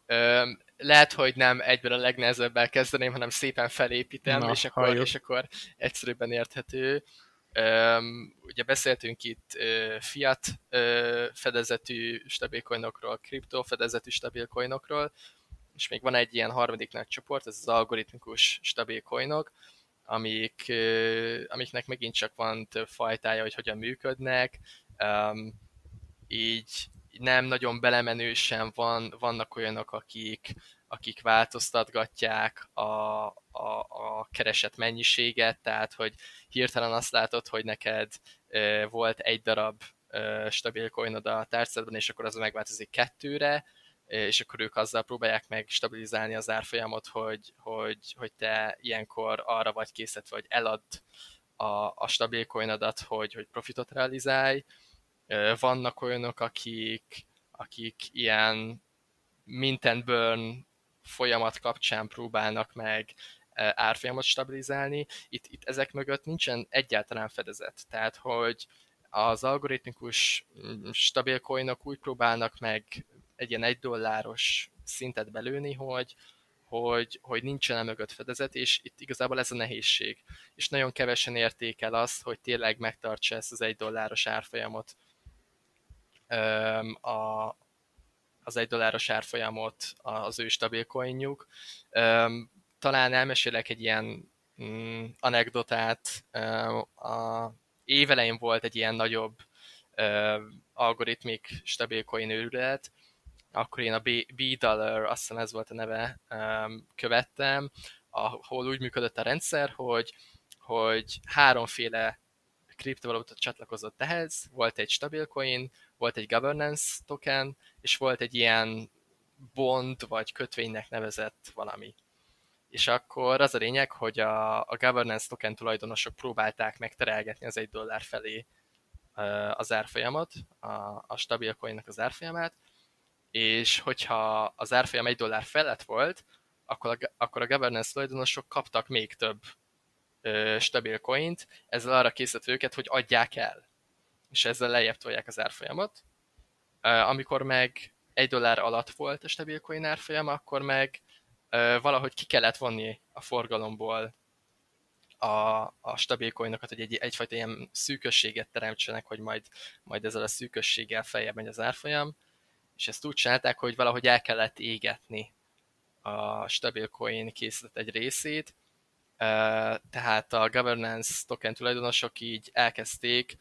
Ö, lehet, hogy nem egyben a legnehezebbel kezdeném, hanem szépen felépítem, Na, és, akkor, és akkor egyszerűbben érthető. Ugye beszéltünk itt fiat fedezetű stabilcoinokról, kriptó fedezetű stabilcoinokról, és még van egy ilyen harmadik nagy csoport, ez az algoritmikus stabilcoinok, amik, amiknek megint csak van több fajtája, hogy hogyan működnek, így nem nagyon belemenősen van, vannak olyanok, akik, akik változtatgatják a, a, a keresett mennyiséget, tehát hogy hirtelen azt látod, hogy neked e, volt egy darab e, stabil coinod a tárcádban, és akkor az megváltozik kettőre, és akkor ők azzal próbálják meg stabilizálni az árfolyamot, hogy, hogy, hogy te ilyenkor arra vagy készítve, hogy elad a, a stabil coinodat, hogy, hogy profitot realizálj. Vannak olyanok, akik, akik ilyen mint and burn folyamat kapcsán próbálnak meg e, árfolyamot stabilizálni. Itt, itt ezek mögött nincsen egyáltalán fedezet. Tehát, hogy az algoritmikus mm, stabil coinok úgy próbálnak meg egy ilyen egy dolláros szintet belőni, hogy, hogy, hogy nincsen mögött fedezet, és itt igazából ez a nehézség. És nagyon kevesen értékel azt, hogy tényleg megtartsa ezt az egy dolláros árfolyamot a, az egy dolláros árfolyamot az ő stabil coinjuk. Talán elmesélek egy ilyen mm, anekdotát. A évelején volt egy ilyen nagyobb algoritmik stabil coin őrület, akkor én a B-Dollar, azt hiszem ez volt a neve, követtem, ahol úgy működött a rendszer, hogy, hogy háromféle kriptovaluta csatlakozott ehhez, volt egy stabil coin, volt egy governance token, és volt egy ilyen bond vagy kötvénynek nevezett valami. És akkor az a lényeg, hogy a, a governance token tulajdonosok próbálták megterelgetni az egy dollár felé az árfolyamot, a, a stabil coinnak az árfolyamát, és hogyha az árfolyam egy dollár felett volt, akkor a, akkor a governance tulajdonosok kaptak még több stabil coint, ezzel arra készített őket, hogy adják el és ezzel lejjebb tolják az árfolyamot. Amikor meg egy dollár alatt volt a stabil coin árfolyam, akkor meg valahogy ki kellett vonni a forgalomból a, a stabil coinokat, hogy egy, egyfajta ilyen szűkösséget teremtsenek, hogy majd, majd ezzel a szűkösséggel feljebb megy az árfolyam, és ezt úgy csinálták, hogy valahogy el kellett égetni a stabil coin készített egy részét, tehát a governance token tulajdonosok így elkezdték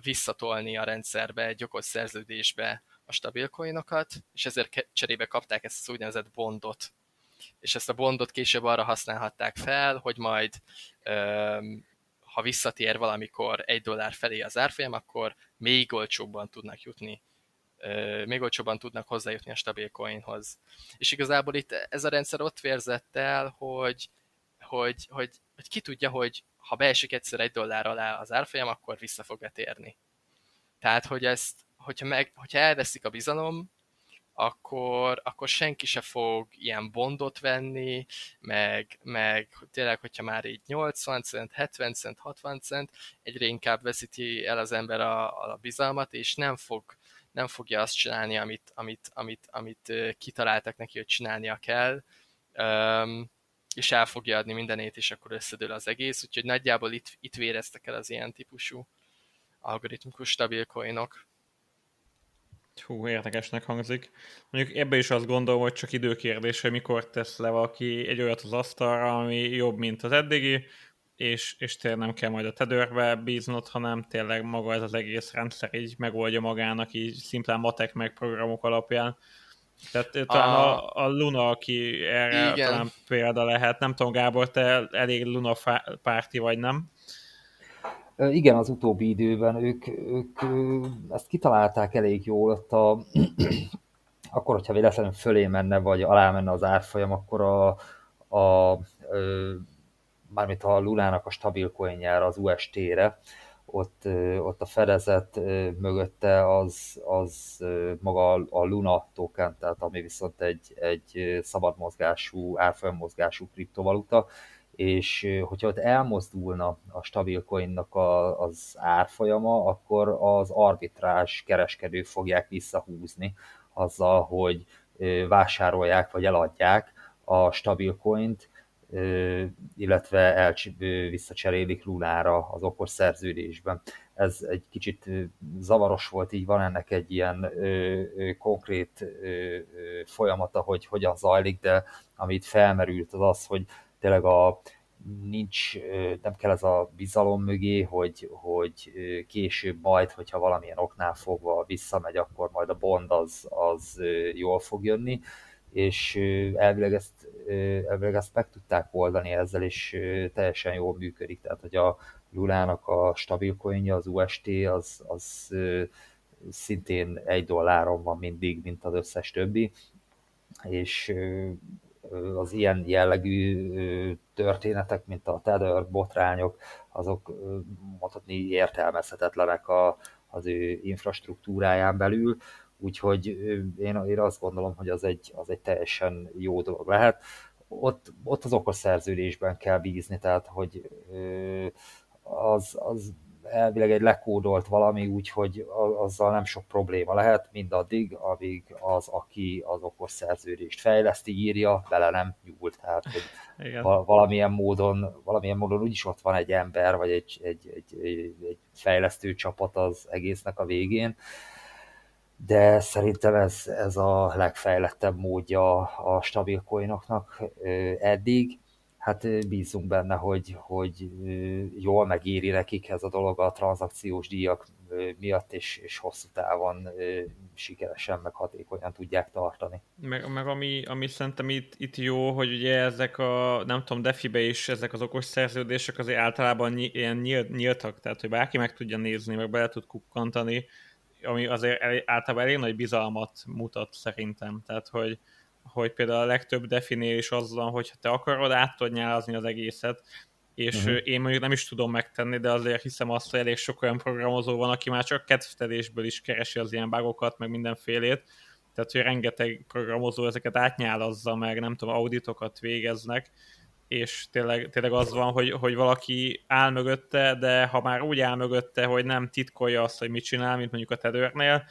visszatolni a rendszerbe egy okos szerződésbe a stabil coinokat, és ezért cserébe kapták ezt az úgynevezett bondot. és ezt a bondot később arra használhatták fel, hogy majd ha visszatér valamikor egy dollár felé az árfolyam, akkor még olcsóbban tudnak jutni még olcsóban tudnak hozzájutni a stabil coinhoz. És igazából itt ez a rendszer ott vérzett el, hogy, hogy, hogy, hogy ki tudja, hogy ha beesik egyszer egy dollár alá az árfolyam, akkor vissza fog térni. Tehát, hogy ezt, hogyha, meg, hogyha elveszik a bizalom, akkor, akkor senki se fog ilyen bondot venni, meg, meg tényleg, hogyha már így 80 cent, 70 cent, 60 cent, egyre inkább veszíti el az ember a, a bizalmat, és nem fog nem fogja azt csinálni, amit, amit, amit, amit kitaláltak neki, hogy csinálnia kell, és el fogja adni mindenét, és akkor összedől az egész, úgyhogy nagyjából itt, itt véreztek el az ilyen típusú algoritmikus stabil coinok. Hú, érdekesnek hangzik. Mondjuk ebbe is azt gondolom, hogy csak időkérdés, hogy mikor tesz le valaki egy olyat az asztalra, ami jobb, mint az eddigi, és, és tényleg nem kell majd a tedőrbe bíznod, hanem tényleg maga ez az egész rendszer így megoldja magának, így szimplán matek meg programok alapján. Tehát a... talán a, a Luna, aki erre Igen. talán példa lehet. Nem tudom, Gábor, te elég Luna párti vagy, nem? Igen, az utóbbi időben ők, ők ezt kitalálták elég jól, ott a, akkor, hogyha véletlenül fölé menne, vagy alá menne az árfolyam, akkor a, a, a mármint a Lulának a stabil coinjára, az UST-re, ott, ott a fedezet mögötte az, az maga a Luna token, tehát ami viszont egy, egy szabad mozgású, árfolyam mozgású kriptovaluta, és hogyha ott elmozdulna a stabil coinnak a, az árfolyama, akkor az arbitrás kereskedők fogják visszahúzni azzal, hogy vásárolják vagy eladják a stabil coint, illetve el, visszacserélik Lunára az okos szerződésben. Ez egy kicsit zavaros volt, így van ennek egy ilyen konkrét folyamata, hogy hogyan zajlik, de amit felmerült az az, hogy tényleg a, nincs, nem kell ez a bizalom mögé, hogy, hogy később majd, hogyha valamilyen oknál fogva visszamegy, akkor majd a bond az, az jól fog jönni, és elvileg ezt, elvileg ezt meg tudták oldani ezzel, és teljesen jól működik. Tehát, hogy a Lulának a stabil coinja, az UST, az, az szintén egy dolláron van mindig, mint az összes többi, és az ilyen jellegű történetek, mint a Tether botrányok, azok mondhatni értelmezhetetlenek a, az ő infrastruktúráján belül, úgyhogy én, én azt gondolom, hogy az egy, az egy teljesen jó dolog lehet. Ott, ott az okos szerződésben kell bízni, tehát hogy az, az elvileg egy lekódolt valami, úgyhogy azzal nem sok probléma lehet, mindaddig, amíg az, aki az okos szerződést fejleszti, írja, bele nem nyúl. Tehát, hogy Igen. valamilyen módon, valamilyen módon úgyis ott van egy ember, vagy egy, egy, egy, egy fejlesztő csapat az egésznek a végén, de szerintem ez, ez a legfejlettebb módja a stabil coinoknak eddig. Hát bízunk benne, hogy, hogy jól megéri nekik ez a dolog a tranzakciós díjak miatt, és, és hosszú távon sikeresen, meg hatékonyan tudják tartani. Meg, meg ami, ami szerintem itt, itt jó, hogy ugye ezek a, nem tudom, defibe is ezek az okos szerződések azért általában ny- ilyen nyílt, nyíltak, tehát hogy bárki meg tudja nézni, meg bele tud kukkantani, ami azért el, általában elég nagy bizalmat mutat szerintem. Tehát, hogy, hogy például a legtöbb definél is az van, hogy te akarod, át tudod nyálazni az egészet, és uh-huh. én mondjuk nem is tudom megtenni, de azért hiszem azt, hogy elég sok olyan programozó van, aki már csak kedvtelésből is keresi az ilyen bugokat, meg mindenfélét, tehát hogy rengeteg programozó ezeket átnyálazza, meg nem tudom, auditokat végeznek, és tényleg, tényleg az van, hogy, hogy valaki áll mögötte, de ha már úgy áll mögötte, hogy nem titkolja azt, hogy mit csinál, mint mondjuk a tedőrnél,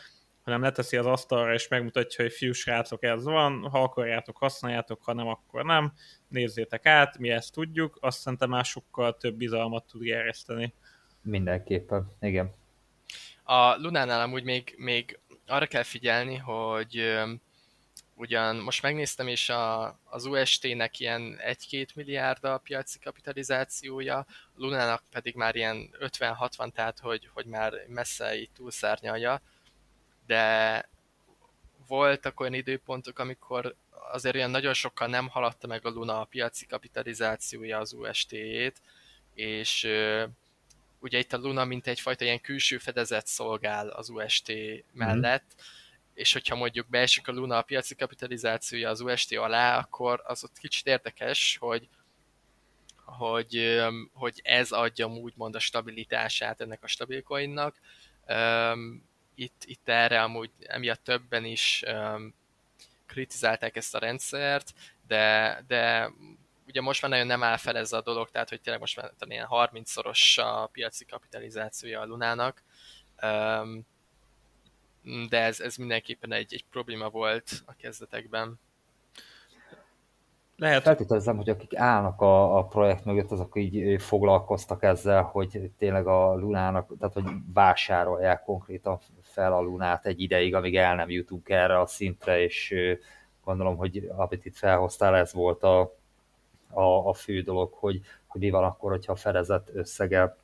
hanem leteszi az asztalra és megmutatja, hogy fiú srácok, ez van, ha akarjátok, használjátok, ha nem, akkor nem, nézzétek át, mi ezt tudjuk, azt szerintem már sokkal több bizalmat tud gerjeszteni. Mindenképpen, igen. A Lunánál amúgy még, még arra kell figyelni, hogy ugyan most megnéztem, és a, az UST-nek ilyen 1-2 milliárd a piaci kapitalizációja, Lunának pedig már ilyen 50-60, tehát hogy, hogy már messze így túlszárnyalja, de voltak olyan időpontok, amikor azért olyan nagyon sokkal nem haladta meg a Luna a piaci kapitalizációja az UST-ét, és ugye itt a Luna mint egyfajta ilyen külső fedezet szolgál az UST mellett, mm és hogyha mondjuk beesik a Luna a piaci kapitalizációja az UST alá, akkor az ott kicsit érdekes, hogy, hogy, hogy ez adja úgymond a stabilitását ennek a stabil coinnak. Itt, itt erre amúgy emiatt többen is kritizálták ezt a rendszert, de, de ugye most már nagyon nem áll fel ez a dolog, tehát hogy tényleg most már ilyen 30-szoros a piaci kapitalizációja a Lunának de ez, ez mindenképpen egy, egy probléma volt a kezdetekben. Lehet. Feltételezem, hogy akik állnak a, a projekt mögött, azok így foglalkoztak ezzel, hogy tényleg a Lunának, tehát hogy vásárolják konkrétan fel a Lunát egy ideig, amíg el nem jutunk erre a szintre, és gondolom, hogy amit itt felhoztál, ez volt a, a, a fő dolog, hogy, hogy mi van akkor, hogyha a fedezett összege,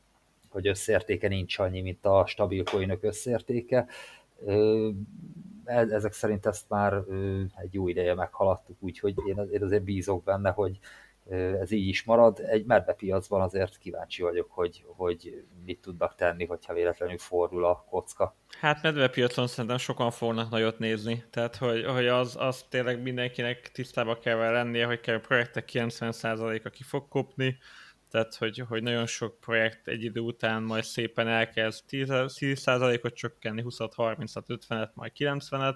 hogy összértéke nincs annyi, mint a stabil coinok összértéke, ezek szerint ezt már egy jó ideje meghaladtuk, úgyhogy én azért bízok benne, hogy ez így is marad. Egy medve piacban azért kíváncsi vagyok, hogy, hogy mit tudnak tenni, hogyha véletlenül fordul a kocka. Hát medvepiacon szerintem sokan fognak nagyot nézni, tehát hogy, hogy az, az tényleg mindenkinek tisztába kell lennie, hogy kell a projektek 90%-a ki fog kopni, tehát hogy, hogy nagyon sok projekt egy idő után majd szépen elkezd 10%-ot csökkenni, 20-30-at, 50-et, majd 90-et,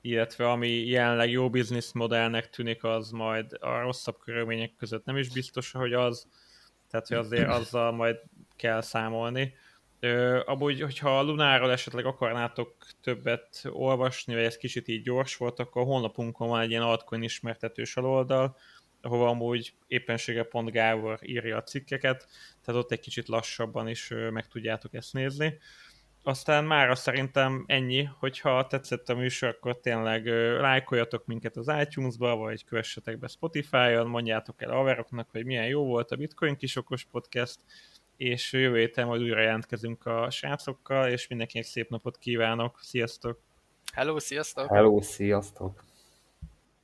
illetve ami jelenleg jó modellnek tűnik, az majd a rosszabb körülmények között nem is biztos, hogy az, tehát hogy azért azzal majd kell számolni. Ö, amúgy, hogyha a Lunáról esetleg akarnátok többet olvasni, vagy ez kicsit így gyors volt, akkor a honlapunkon van egy ilyen altcoin ismertetős oldal, ahova amúgy éppensége.gábor Gábor írja a cikkeket, tehát ott egy kicsit lassabban is meg tudjátok ezt nézni. Aztán mára szerintem ennyi, hogyha tetszett a műsor, akkor tényleg lájkoljatok minket az iTunes-ba, vagy kövessetek be Spotify-on, mondjátok el haveroknak, hogy milyen jó volt a Bitcoin kisokos podcast, és jövő héten majd újra jelentkezünk a srácokkal, és mindenkinek szép napot kívánok. Sziasztok! Hello, sziasztok! Hello, sziasztok!